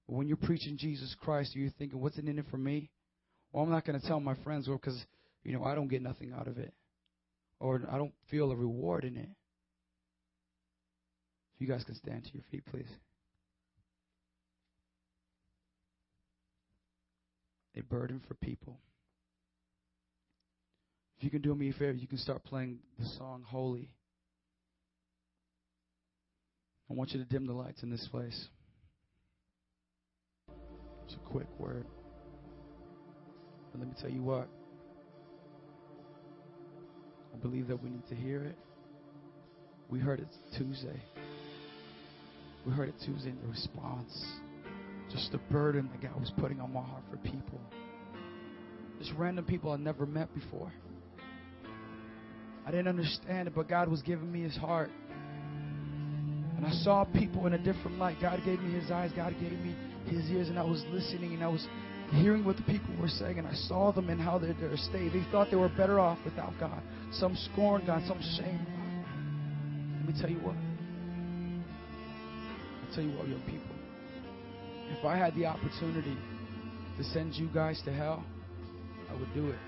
But when you're preaching Jesus Christ, you're thinking, what's in it for me? Well, I'm not going to tell my friends, well, because, you know, I don't get nothing out of it. Or I don't feel a reward in it. If you guys can stand to your feet, please. A burden for people. If you can do me a favor, you can start playing the song Holy. I want you to dim the lights in this place. It's a quick word. But let me tell you what. I believe that we need to hear it. We heard it Tuesday. We heard it Tuesday in the response. Just the burden that God was putting on my heart for people. Just random people I never met before. I didn't understand it, but God was giving me his heart. And I saw people in a different light. God gave me his eyes, God gave me his ears, and I was listening and I was hearing what the people were saying, and I saw them and how they're their state. They thought they were better off without God. Some scorned God, some shamed God. Let me tell you what. I'll tell you what, young people. If I had the opportunity to send you guys to hell, I would do it.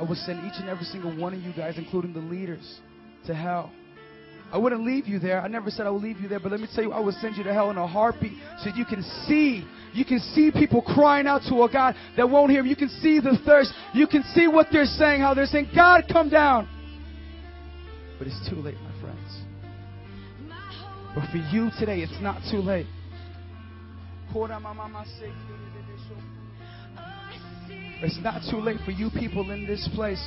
I would send each and every single one of you guys, including the leaders, to hell. I wouldn't leave you there. I never said I would leave you there, but let me tell you, I would send you to hell in a heartbeat so you can see. You can see people crying out to a God that won't hear. them. You can see the thirst. You can see what they're saying, how they're saying, God, come down. But it's too late, my friends. But for you today, it's not too late. It's not too late for you people in this place.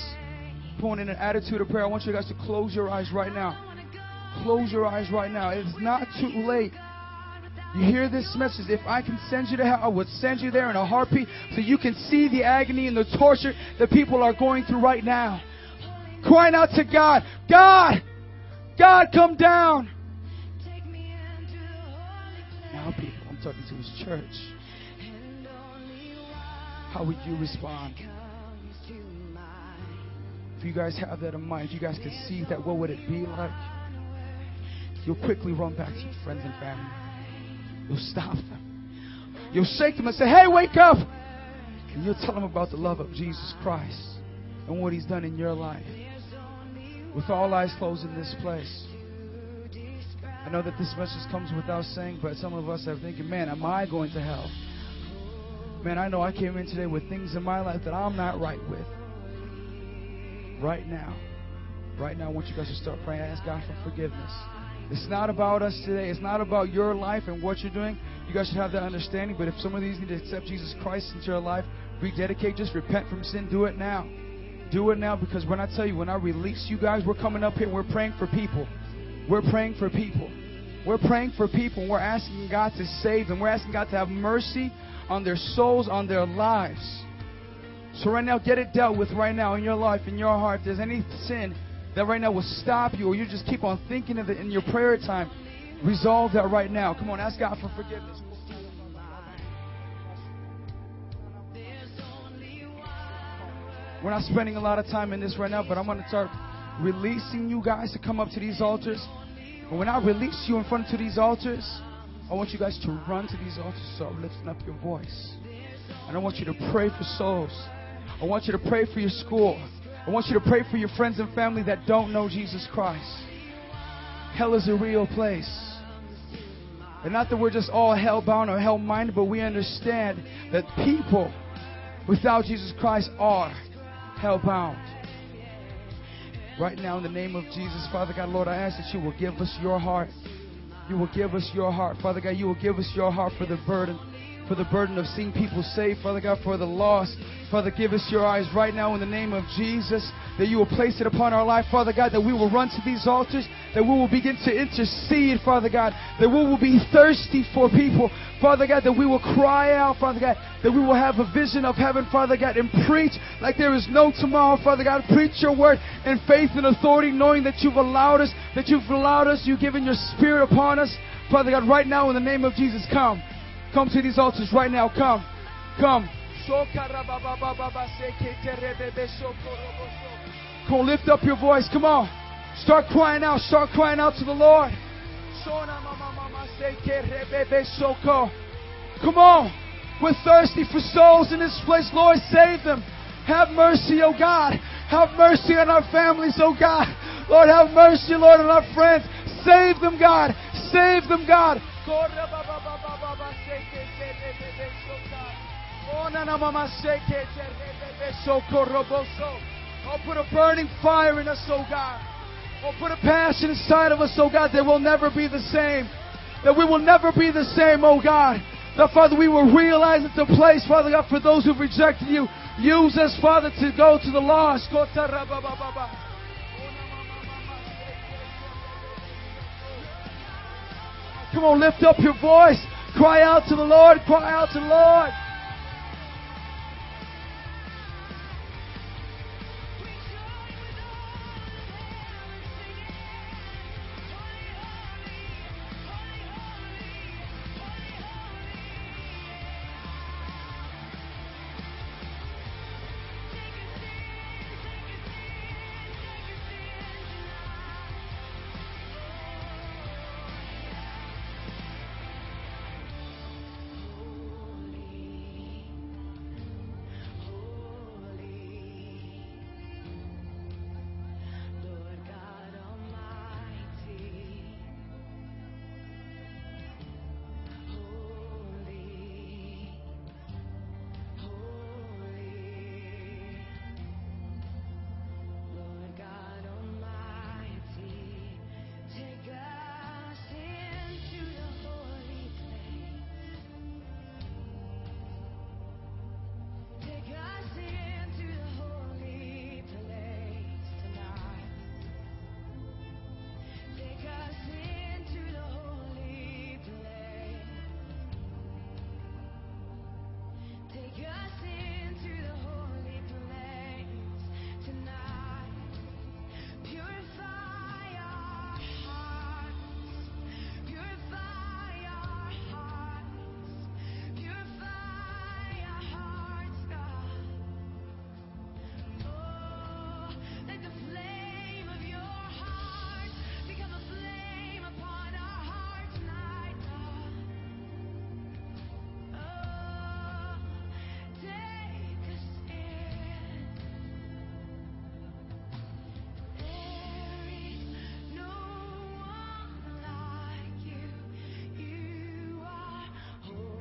Pulling in an attitude of prayer. I want you guys to close your eyes right now. Close your eyes right now. It's not too late. You hear this message. If I can send you to hell, I would send you there in a heartbeat so you can see the agony and the torture that people are going through right now. Crying out to God, God, God, come down. Now, people, I'm talking to His church. How would you respond? If you guys have that in mind, you guys can see that, what would it be like? You'll quickly run back to your friends and family. You'll stop them. You'll shake them and say, Hey, wake up! And you'll tell them about the love of Jesus Christ and what He's done in your life. With all eyes closed in this place. I know that this message comes without saying, but some of us are thinking, man, am I going to hell? Man, I know I came in today with things in my life that I'm not right with. Right now. Right now, I want you guys to start praying. Ask God for forgiveness. It's not about us today. It's not about your life and what you're doing. You guys should have that understanding. But if some of these need to accept Jesus Christ into your life, rededicate, just repent from sin, do it now. Do it now because when I tell you, when I release you guys, we're coming up here, we're praying for people. We're praying for people. We're praying for people. We're asking God to save them. We're asking God to have mercy on their souls, on their lives. So right now, get it dealt with right now in your life, in your heart. If there's any sin that right now will stop you, or you just keep on thinking of it in your prayer time, resolve that right now. Come on, ask God for forgiveness. We're not spending a lot of time in this right now, but I'm going to start releasing you guys to come up to these altars. And when I release you in front of these altars, I want you guys to run to these altars, start lifting up your voice. And I want you to pray for souls. I want you to pray for your school. I want you to pray for your friends and family that don't know Jesus Christ. Hell is a real place. And not that we're just all hell bound or hell minded, but we understand that people without Jesus Christ are hell bound. Right now, in the name of Jesus, Father God, Lord, I ask that you will give us your heart. You will give us your heart. Father God, you will give us your heart for the burden for the burden of seeing people saved, Father God, for the lost. Father, give us your eyes right now in the name of Jesus, that you will place it upon our life, Father God, that we will run to these altars, that we will begin to intercede, Father God, that we will be thirsty for people, Father God, that we will cry out, Father God, that we will have a vision of heaven, Father God, and preach like there is no tomorrow, Father God. Preach your word in faith and authority, knowing that you've allowed us, that you've allowed us, you've given your spirit upon us. Father God, right now in the name of Jesus, come. Come to these altars right now. Come. Come. Come lift up your voice. Come on. Start crying out. Start crying out to the Lord. Come on. We're thirsty for souls in this place. Lord, save them. Have mercy, oh God. Have mercy on our families, oh God. Lord, have mercy, Lord, on our friends. Save them, God. Save them, God. Oh, put a burning fire in us, oh God. Oh, put a passion inside of us, oh God, that we'll never be the same. That we will never be the same, oh God. That, Father, we will realize it's a place, Father God, for those who've rejected you. Use us, Father, to go to the lost. Come on, lift up your voice. Cry out to the Lord. Cry out to the Lord.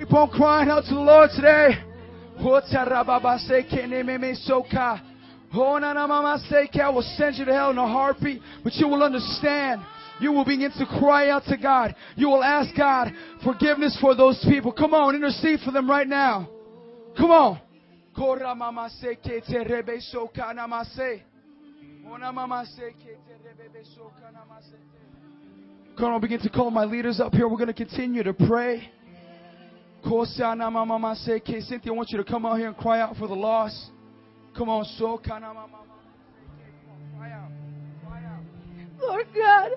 Keep on crying out to the Lord today. I will send you to hell in a heartbeat, but you will understand. You will begin to cry out to God. You will ask God forgiveness for those people. Come on, intercede for them right now. Come on. Come on, begin to call my leaders up here. We're going to continue to pray. Cynthia, I want you to come out here and cry out for the lost. Come on, so Lord God,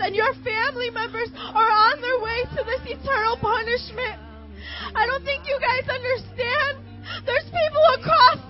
and your family members are on their way to this eternal punishment. I don't think you guys understand. There's people across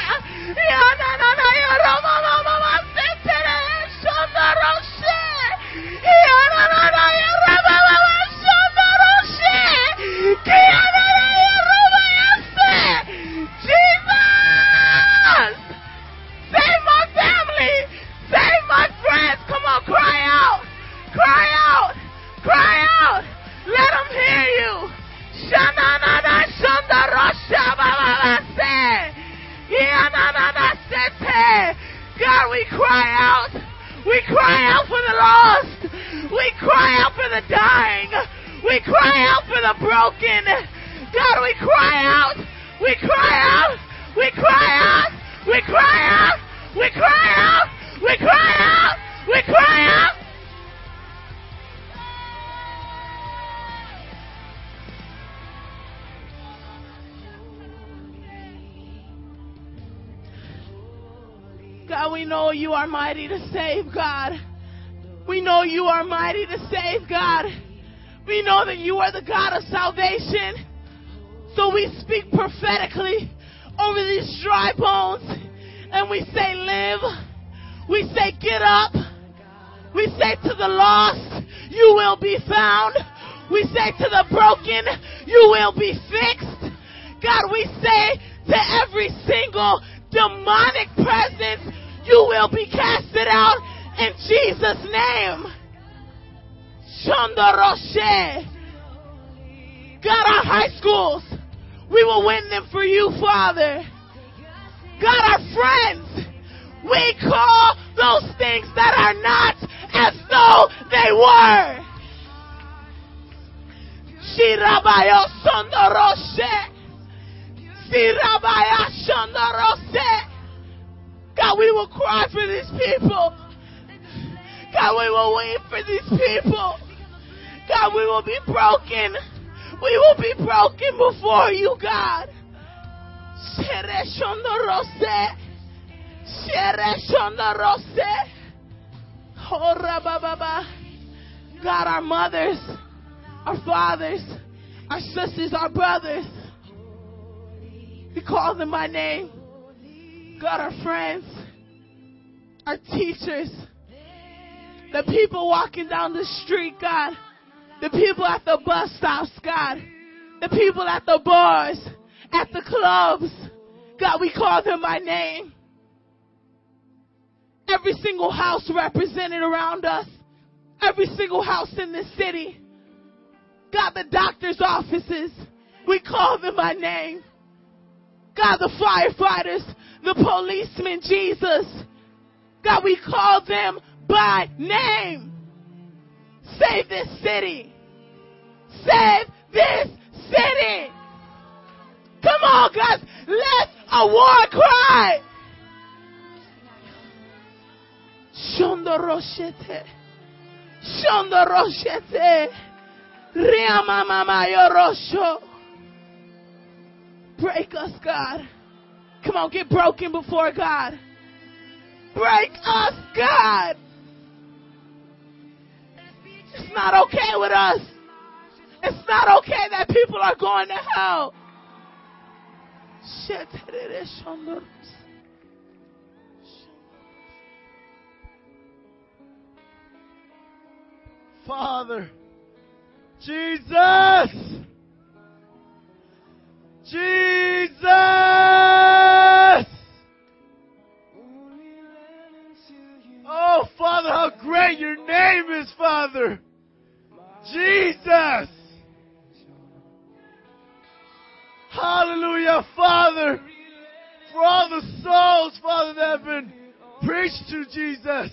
cry out. We cry out for the lost. We cry out for the dying. We cry out for the broken. God, we cry out. We cry out. We cry out. We cry out. We cry out. We cry out. We cry out. We know you are mighty to save, God. We know you are mighty to save, God. We know that you are the God of salvation. So we speak prophetically over these dry bones and we say, Live. We say, Get up. We say to the lost, You will be found. We say to the broken, You will be fixed. God, we say to every single demonic presence, You will be casted out in Jesus' name. Roche. God, our high schools, we will win them for you, Father. God, our friends, we call those things that are not as though they were. Shirabayo Sondoroshe. Shirabaya Sondoroshe. God, we will cry for these people. God, we will weep for these people. God, we will be broken. We will be broken before you, God. God, our mothers, our fathers, our sisters, our brothers, we call them by name. God, our friends, our teachers, the people walking down the street, God, the people at the bus stops, God, the people at the bars, at the clubs, God, we call them by name. Every single house represented around us, every single house in this city, God, the doctor's offices, we call them by name. God, the firefighters, the policemen, Jesus. God, we call them by name. Save this city. Save this city. Come on, guys. Let's a war cry. Shondoroshete. Shondoroshete. Riamamama yorosho. Break us, God. Come on, get broken before God. Break us, God. It's not okay with us. It's not okay that people are going to hell. Father, Jesus, Jesus. Oh, Father, how great your name is, Father. Jesus. Hallelujah, Father. For all the souls, Father, that have been preached to Jesus.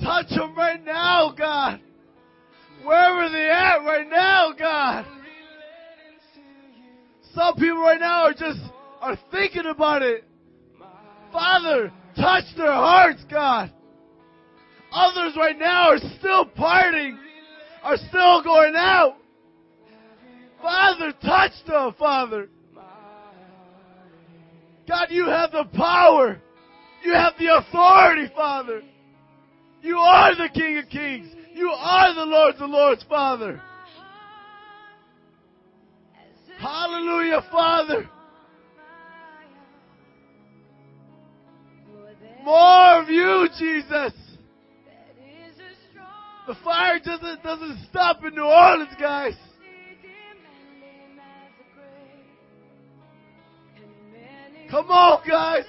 Touch them right now, God. Wherever they at right now, God. Some people right now are just are thinking about it. Father, touch their hearts, God. Others right now are still partying, are still going out. Father, touch them, Father. God, you have the power. You have the authority, Father. You are the King of Kings. You are the Lord of Lords, Father. Hallelujah, Father. More of you, Jesus. The fire doesn't doesn't stop in New Orleans, guys. Come on, guys.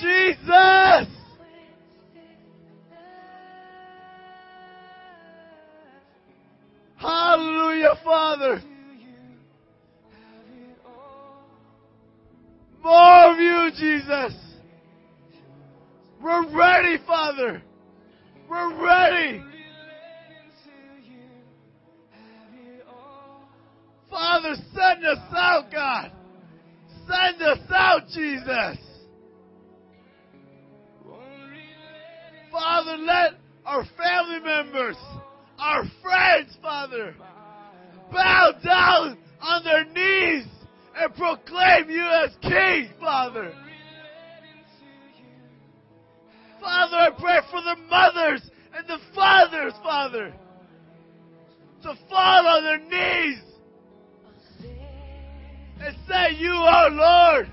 Jesus. Hallelujah, Father. More of you, Jesus. We're ready, Father. We're ready. Father, send us out, God. Send us out, Jesus. Father, let our family members, our friends, Father, bow down on their knees and proclaim you as King, Father. Father, I pray for the mothers and the fathers, Father, to fall on their knees and say, You are Lord.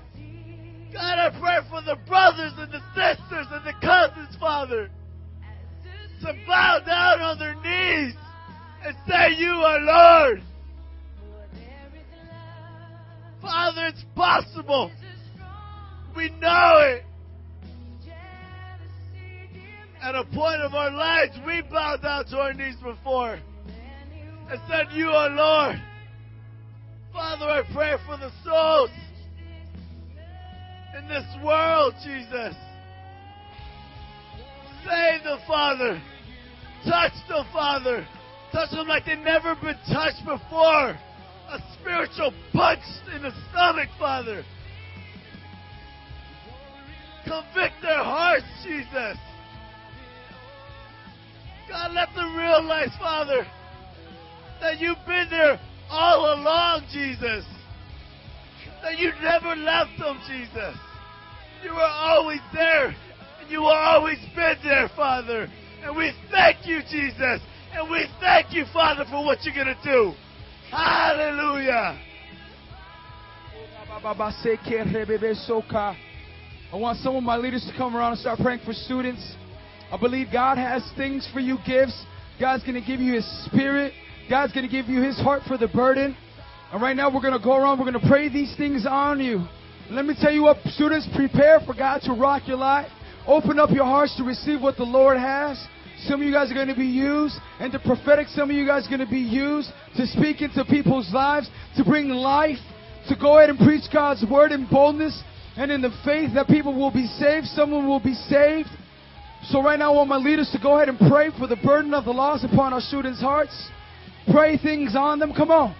God, I pray for the brothers and the sisters and the cousins, Father, to bow down on their knees and say, You are Lord. Father, it's possible. We know it. At a point of our lives, we bowed down to our knees before and said, You are Lord. Father, I pray for the souls in this world, Jesus. Save the Father. Touch the Father. Touch them like they've never been touched before. A spiritual punch in the stomach, Father. Convict their hearts, Jesus. God, let them realize, Father, that you've been there all along, Jesus. That you never left them, Jesus. You were always there, and you will always been there, Father. And we thank you, Jesus. And we thank you, Father, for what you're going to do. Hallelujah. I want some of my leaders to come around and start praying for students. I believe God has things for you, gifts. God's going to give you His Spirit. God's going to give you His heart for the burden. And right now, we're going to go around. We're going to pray these things on you. Let me tell you what, students, prepare for God to rock your life. Open up your hearts to receive what the Lord has. Some of you guys are going to be used, and the prophetic, some of you guys are going to be used to speak into people's lives, to bring life, to go ahead and preach God's word in boldness and in the faith that people will be saved. Someone will be saved. So right now, I want my leaders to go ahead and pray for the burden of the loss upon our students' hearts. Pray things on them. Come on.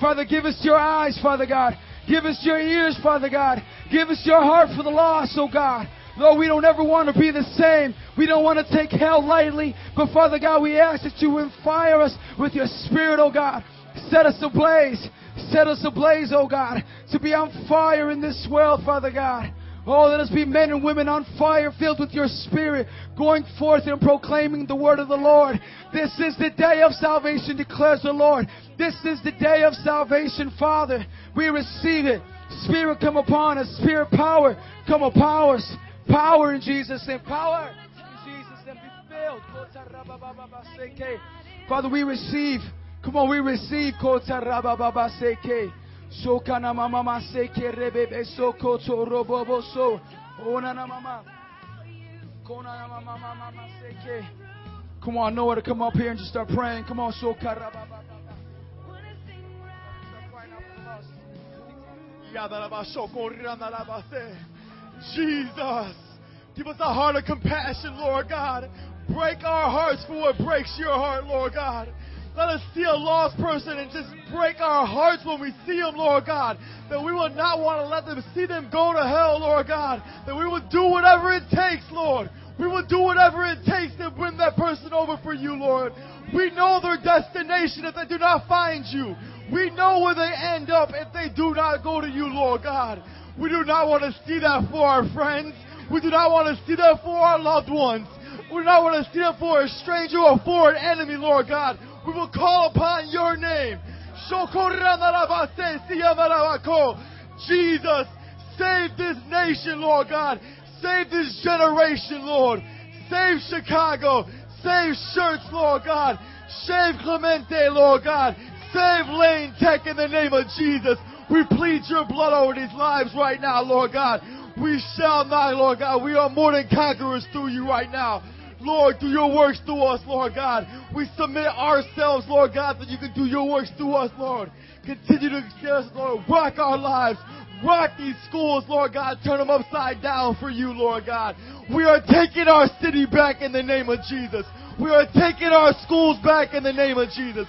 Father, give us your eyes, Father God. Give us your ears, Father God. Give us your heart for the lost, oh God. Lord, we don't ever want to be the same. We don't want to take hell lightly. But Father God, we ask that you infire us with your spirit, oh God. Set us ablaze. Set us ablaze, oh God, to be on fire in this world, Father God. Oh, let us be men and women on fire, filled with your spirit, going forth and proclaiming the word of the Lord. This is the day of salvation, declares the Lord. This is the day of salvation, Father. We receive it. Spirit come upon us. Spirit power come upon us. Power in Jesus' name. Power in Jesus' name. Be filled. Father, we receive. Come on, we receive. Sokana mama maseke rebebe soko robobo so. Ona na mama. Kona na mama mama seke. Come on, know where to come up here and just start praying. Come on, so Jesus, give us a heart of compassion, Lord God. Break our hearts for what breaks your heart, Lord God. Let us see a lost person and just break our hearts when we see them, Lord God. That we will not want to let them see them go to hell, Lord God. That we will do whatever it takes, Lord. We will do whatever it takes to bring that person over for you, Lord. We know their destination if they do not find you. We know where they end up if they do not go to you, Lord God. We do not want to see that for our friends. We do not want to see that for our loved ones. We do not want to see that for a stranger or for an enemy, Lord God. We will call upon your name. Jesus, save this nation, Lord God. Save this generation, Lord. Save Chicago. Save Church, Lord God. Save Clemente, Lord God. Save Lane Tech in the name of Jesus. We plead your blood over these lives right now, Lord God. We shall not, Lord God. We are more than conquerors through you right now. Lord, do your works through us, Lord God. We submit ourselves, Lord God, that you can do your works through us, Lord. Continue to get us, Lord. Rock our lives. Rock these schools, Lord God. Turn them upside down for you, Lord God. We are taking our city back in the name of Jesus. We are taking our schools back in the name of Jesus.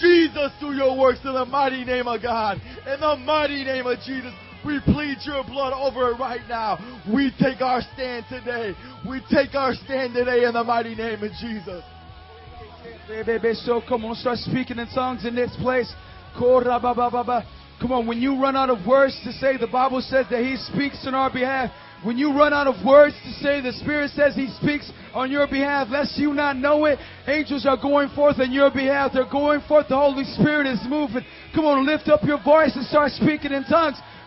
Jesus, do your works in the mighty name of God. In the mighty name of Jesus. We plead your blood over it right now. We take our stand today. We take our stand today in the mighty name of Jesus. So come on, start speaking in tongues in this place. Come on, when you run out of words to say, the Bible says that He speaks on our behalf. When you run out of words to say, the Spirit says He speaks on your behalf. Lest you not know it, angels are going forth on your behalf. They're going forth. The Holy Spirit is moving. Come on, lift up your voice and start speaking in tongues.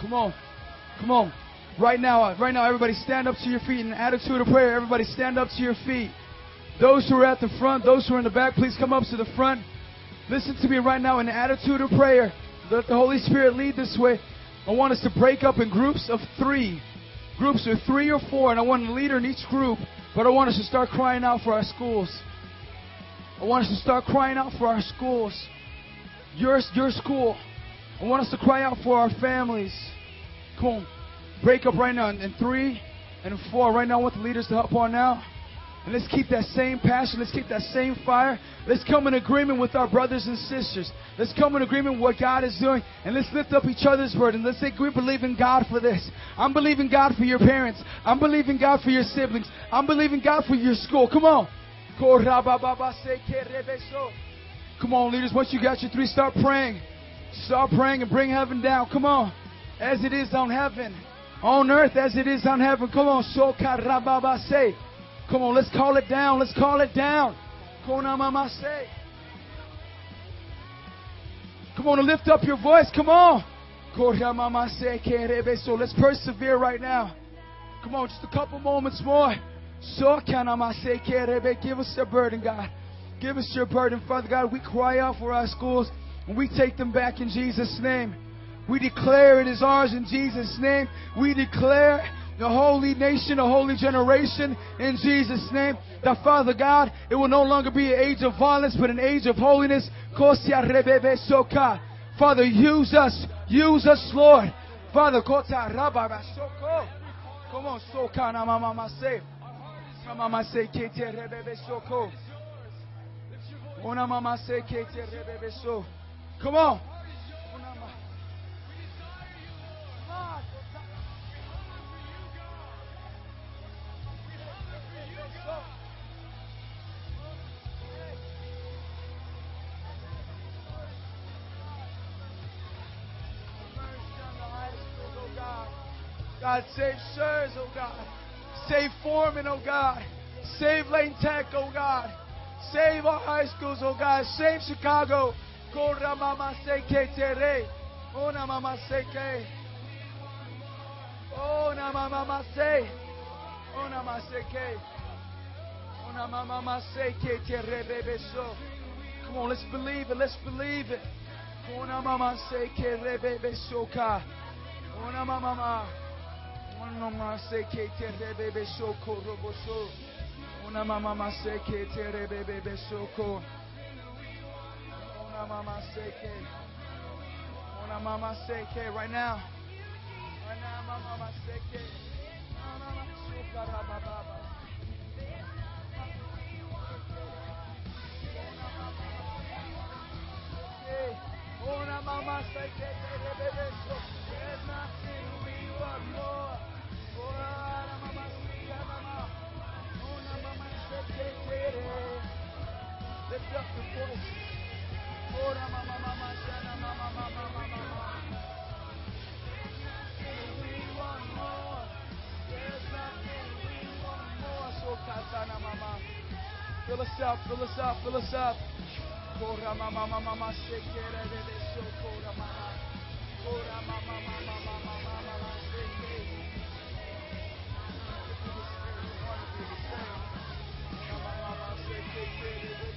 Come on. Come on. Right now, uh, right now, everybody stand up to your feet in attitude of prayer. Everybody stand up to your feet. Those who are at the front, those who are in the back, please come up to the front. Listen to me right now in attitude of prayer. Let the Holy Spirit lead this way. I want us to break up in groups of three. Groups of three or four, and I want a leader in each group, but I want us to start crying out for our schools. I want us to start crying out for our schools. Your, your school. I want us to cry out for our families. Come on break up right now in three and four. Right now, I want the leaders to help on now. And let's keep that same passion. Let's keep that same fire. Let's come in agreement with our brothers and sisters. Let's come in agreement with what God is doing. And let's lift up each other's burden. Let's say, we believe in God for this. I'm believing God for your parents. I'm believing God for your siblings. I'm believing God for your school. Come on. Come on, leaders. Once you got your three, start praying. Start praying and bring heaven down. Come on. As it is on heaven on earth as it is on heaven. Come on, so. Come on, let's call it down. Let's call it down. Come on, lift up your voice. Come on. Let's persevere right now. Come on, just a couple moments more. So give us your burden, God. Give us your burden, Father God. We cry out for our schools and we take them back in Jesus' name. We declare it is ours in Jesus' name. We declare the holy nation, a holy generation in Jesus' name. That Father God, it will no longer be an age of violence, but an age of holiness. Father, use us. Use us, Lord. Father, come on, na mama. Mama say Come on. God, save Schurz, oh God. Save Foreman, oh God. Save Lane Tech, oh God. Save our high schools, oh God. Save Chicago. Corra mama seke tere. Ona mama seke. Ona mama se. Ona mama seke. Ona mama seke tere bebe so. Come on, let's believe it. Let's believe it. Ona mama seke rebebe soka. Ona mama. Una mama se que te rebebe roboso. Una mama se que te rebebe. Una mama se que. Mama se right now. Right now, mama se. Mama suka rababa. Una mama se que te rebebe. There's nothing we want more. Lift up your voice. Ora mama mama shana mama mama mama mama. We want more. There's nothing we want more. So katana mama. Fill us up, fill us up, fill us up.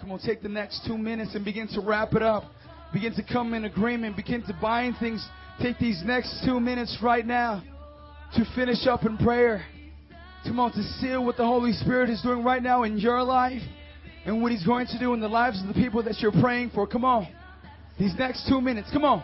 Come on, take the next two minutes and begin to wrap it up. Begin to come in agreement. Begin to bind things. Take these next two minutes right now to finish up in prayer. Come on, to seal what the Holy Spirit is doing right now in your life and what He's going to do in the lives of the people that you're praying for. Come on. These next two minutes. Come on.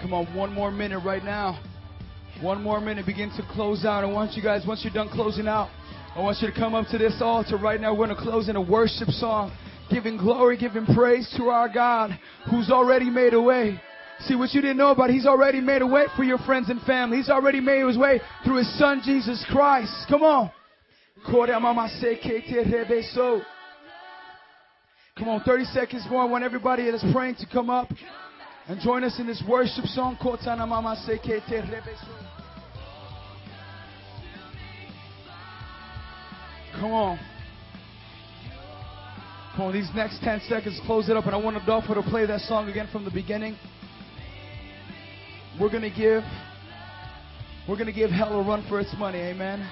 Come on, one more minute right now. One more minute. Begin to close out. I want you guys, once you're done closing out, I want you to come up to this altar right now. We're going to close in a worship song, giving glory, giving praise to our God who's already made a way. See what you didn't know about, He's already made a way for your friends and family. He's already made His way through His Son Jesus Christ. Come on. Come on, 30 seconds more. I want everybody that is praying to come up. And join us in this worship song. Kotana Mama Come on. Come on, these next 10 seconds, close it up. And I want Adolfo to play that song again from the beginning. We're going to give, we're going to give hell a run for its money. Amen.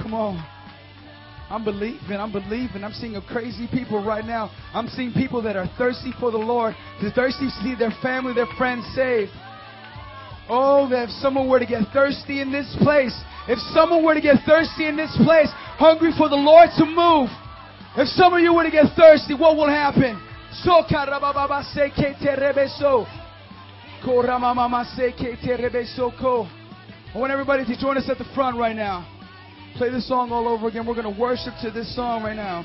Come on. I'm believing, I'm believing. I'm seeing a crazy people right now. I'm seeing people that are thirsty for the Lord. They're thirsty to see their family, their friends saved. Oh, that if someone were to get thirsty in this place, if someone were to get thirsty in this place, hungry for the Lord to move, if some of you were to get thirsty, what will happen? So I want everybody to join us at the front right now. Play this song all over again. We're going to worship to this song right now.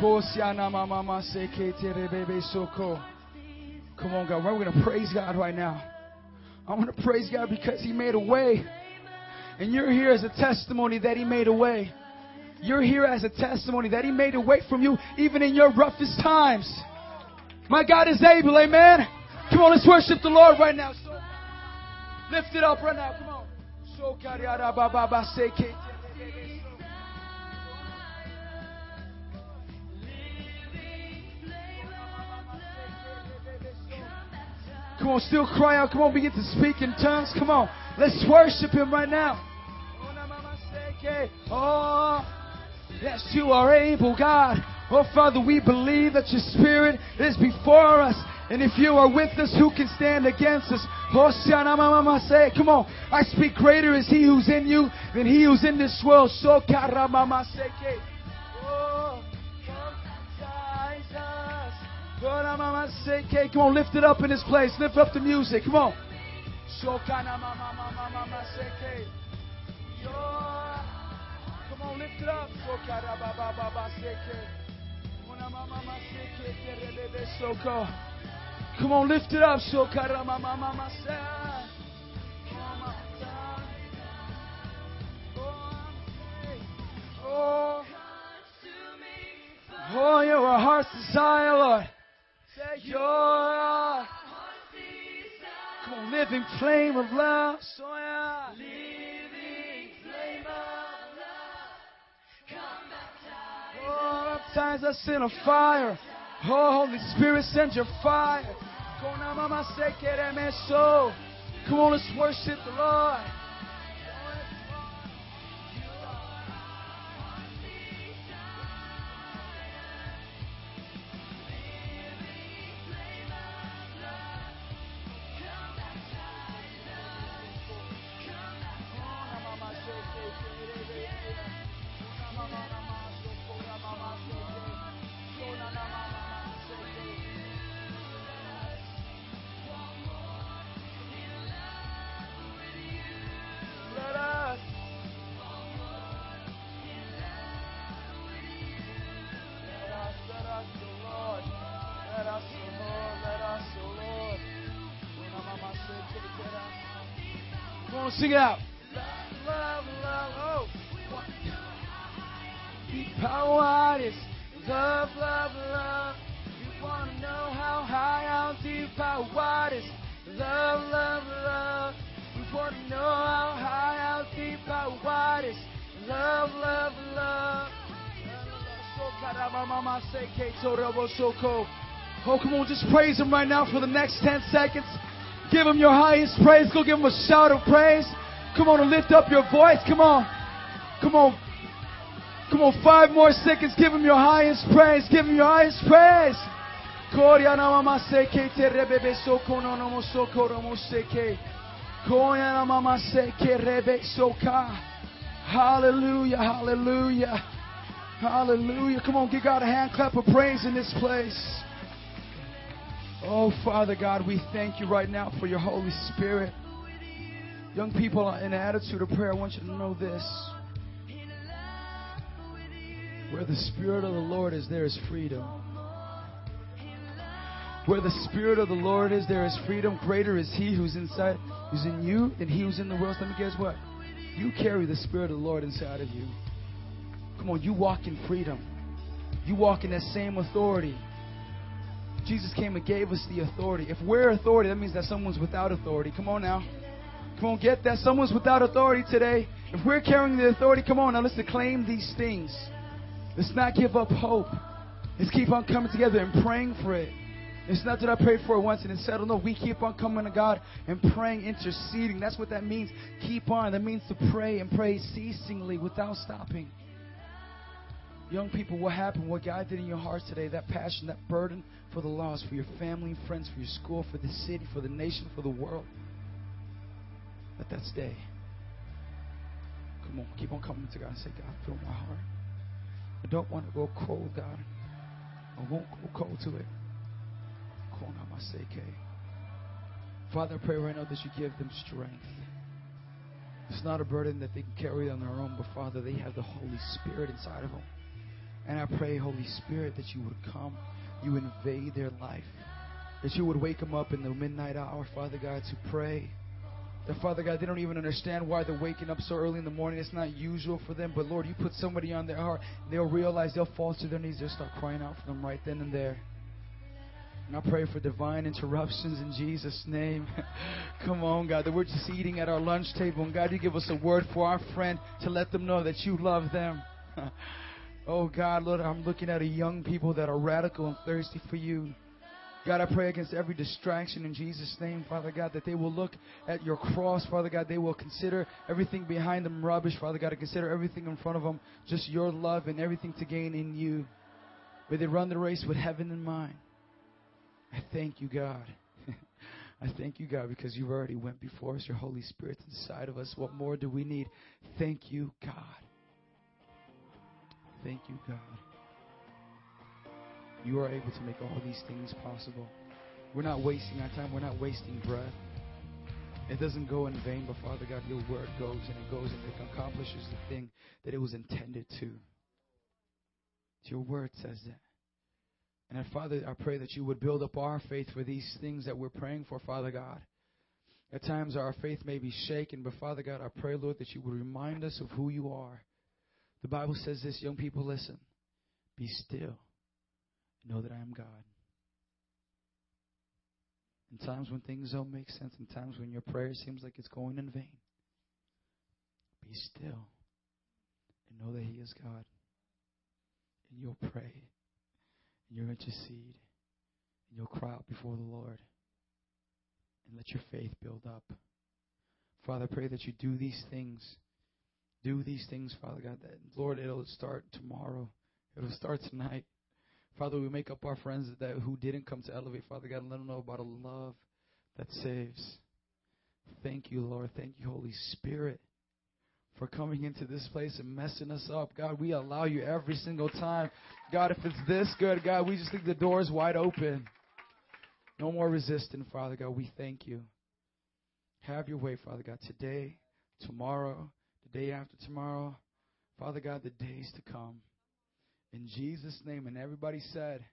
Come on, God. We're going to praise God right now. I want to praise God because He made a way. And you're here as a testimony that He made a way. You're here as a testimony that He made a way from you even in your roughest times. My God is able, amen. Come on, let's worship the Lord right now. So lift it up right now. Come on. Come on, still cry out. Come on, begin to speak in tongues. Come on, let's worship Him right now. Oh, yes, you are able, God. Oh, Father, we believe that your Spirit is before us. And if you are with us, who can stand against us? Come on. I speak greater is he who's in you than he who's in this world. So Come on, lift it up in this place. Lift up the music. Come on. Come on, lift it up. Come on, lift it up. So. Oh, oh, you're a heart's desire, Lord. Say your Come on, living flame of love. So yeah. Living flame of love. Come baptize us in a fire. Oh, Holy Spirit, send your fire. Come on, let's worship the Lord. On, sing it out. Love, love, love. Oh. Deep power is love, love, love. You wanna know how high, how deep, how wide is love, love, love. You wanna know how high, how deep, how wide is love, love, love. Oh, come on, just praise Him right now for the next 10 seconds. Give Him your highest praise. Go give Him a shout of praise. Come on and lift up your voice. Come on. Come on. Come on, five more seconds. Give Him your highest praise. Give Him your highest praise. Hallelujah, hallelujah, hallelujah. Come on, give God a hand clap of praise in this place. Oh, Father God, we thank you right now for your Holy Spirit. Young people in the attitude of prayer, I want you to know this. Where the Spirit of the Lord is, there is freedom. Where the Spirit of the Lord is, there is freedom. Greater is He who's inside, who's in you, than He who's in the world. Let me guess what? You carry the Spirit of the Lord inside of you. Come on, you walk in freedom. You walk in that same authority. Jesus came and gave us the authority. If we're authority, that means that someone's without authority. Come on now. Come on, get that. Someone's without authority today. If we're carrying the authority, come on now, let's claim these things. Let's not give up hope. Let's keep on coming together and praying for it. It's not that I prayed for it once and it settled. No, we keep on coming to God and praying, interceding. That's what that means. Keep on. That means to pray and pray ceasingly without stopping. Young people, what happened? What God did in your hearts today, that passion, that burden for the lost, for your family, friends, for your school, for the city, for the nation, for the world. Let that stay. Come on, keep on coming to God and say, God, fill my heart. I don't want to go cold, God. I won't go cold to it. Father, I pray right now that you give them strength. It's not a burden that they can carry on their own, but Father, they have the Holy Spirit inside of them. And I pray, Holy Spirit, that you would come, you invade their life, that you would wake them up in the midnight hour, Father God, to pray. That Father God, they don't even understand why they're waking up so early in the morning. It's not usual for them, but Lord, you put somebody on their heart. They'll realize they'll fall to their knees. They'll start crying out for them right then and there. And I pray for divine interruptions in Jesus' name. Come on, God, that we're just eating at our lunch table. And God, you give us a word for our friend to let them know that you love them. oh, God, Lord, I'm looking at a young people that are radical and thirsty for you. God, I pray against every distraction in Jesus' name, Father God, that they will look at your cross, Father God. They will consider everything behind them rubbish, Father God, to consider everything in front of them just your love and everything to gain in you. May they run the race with heaven in mind. I thank you, God. I thank you, God, because you've already went before us. Your Holy Spirit's inside of us. What more do we need? Thank you, God. Thank you, God. You are able to make all these things possible. We're not wasting our time. We're not wasting breath. It doesn't go in vain, but Father God, your word goes and it goes and it accomplishes the thing that it was intended to. Your word says that. And Father, I pray that you would build up our faith for these things that we're praying for, Father God. At times our faith may be shaken, but Father God, I pray, Lord, that you would remind us of who you are. The Bible says this, young people, listen. Be still. Know that I am God. In times when things don't make sense, in times when your prayer seems like it's going in vain, be still and know that He is God. And you'll pray and you'll intercede and you'll cry out before the Lord and let your faith build up. Father, pray that you do these things. Do these things, Father God. That Lord, it'll start tomorrow. It'll start tonight. Father, we make up our friends that who didn't come to Elevate, Father God, and let them know about a love that saves. Thank you, Lord. Thank you, Holy Spirit for coming into this place and messing us up. God, we allow you every single time. God, if it's this good, God, we just think the door is wide open. No more resisting, Father God. We thank you. Have your way, Father God, today, tomorrow, the day after tomorrow. Father God, the days to come. In Jesus' name. And everybody said,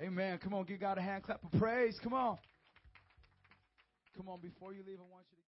Amen. Come on, give God a hand clap of praise. Come on. Come on, before you leave, I want you to.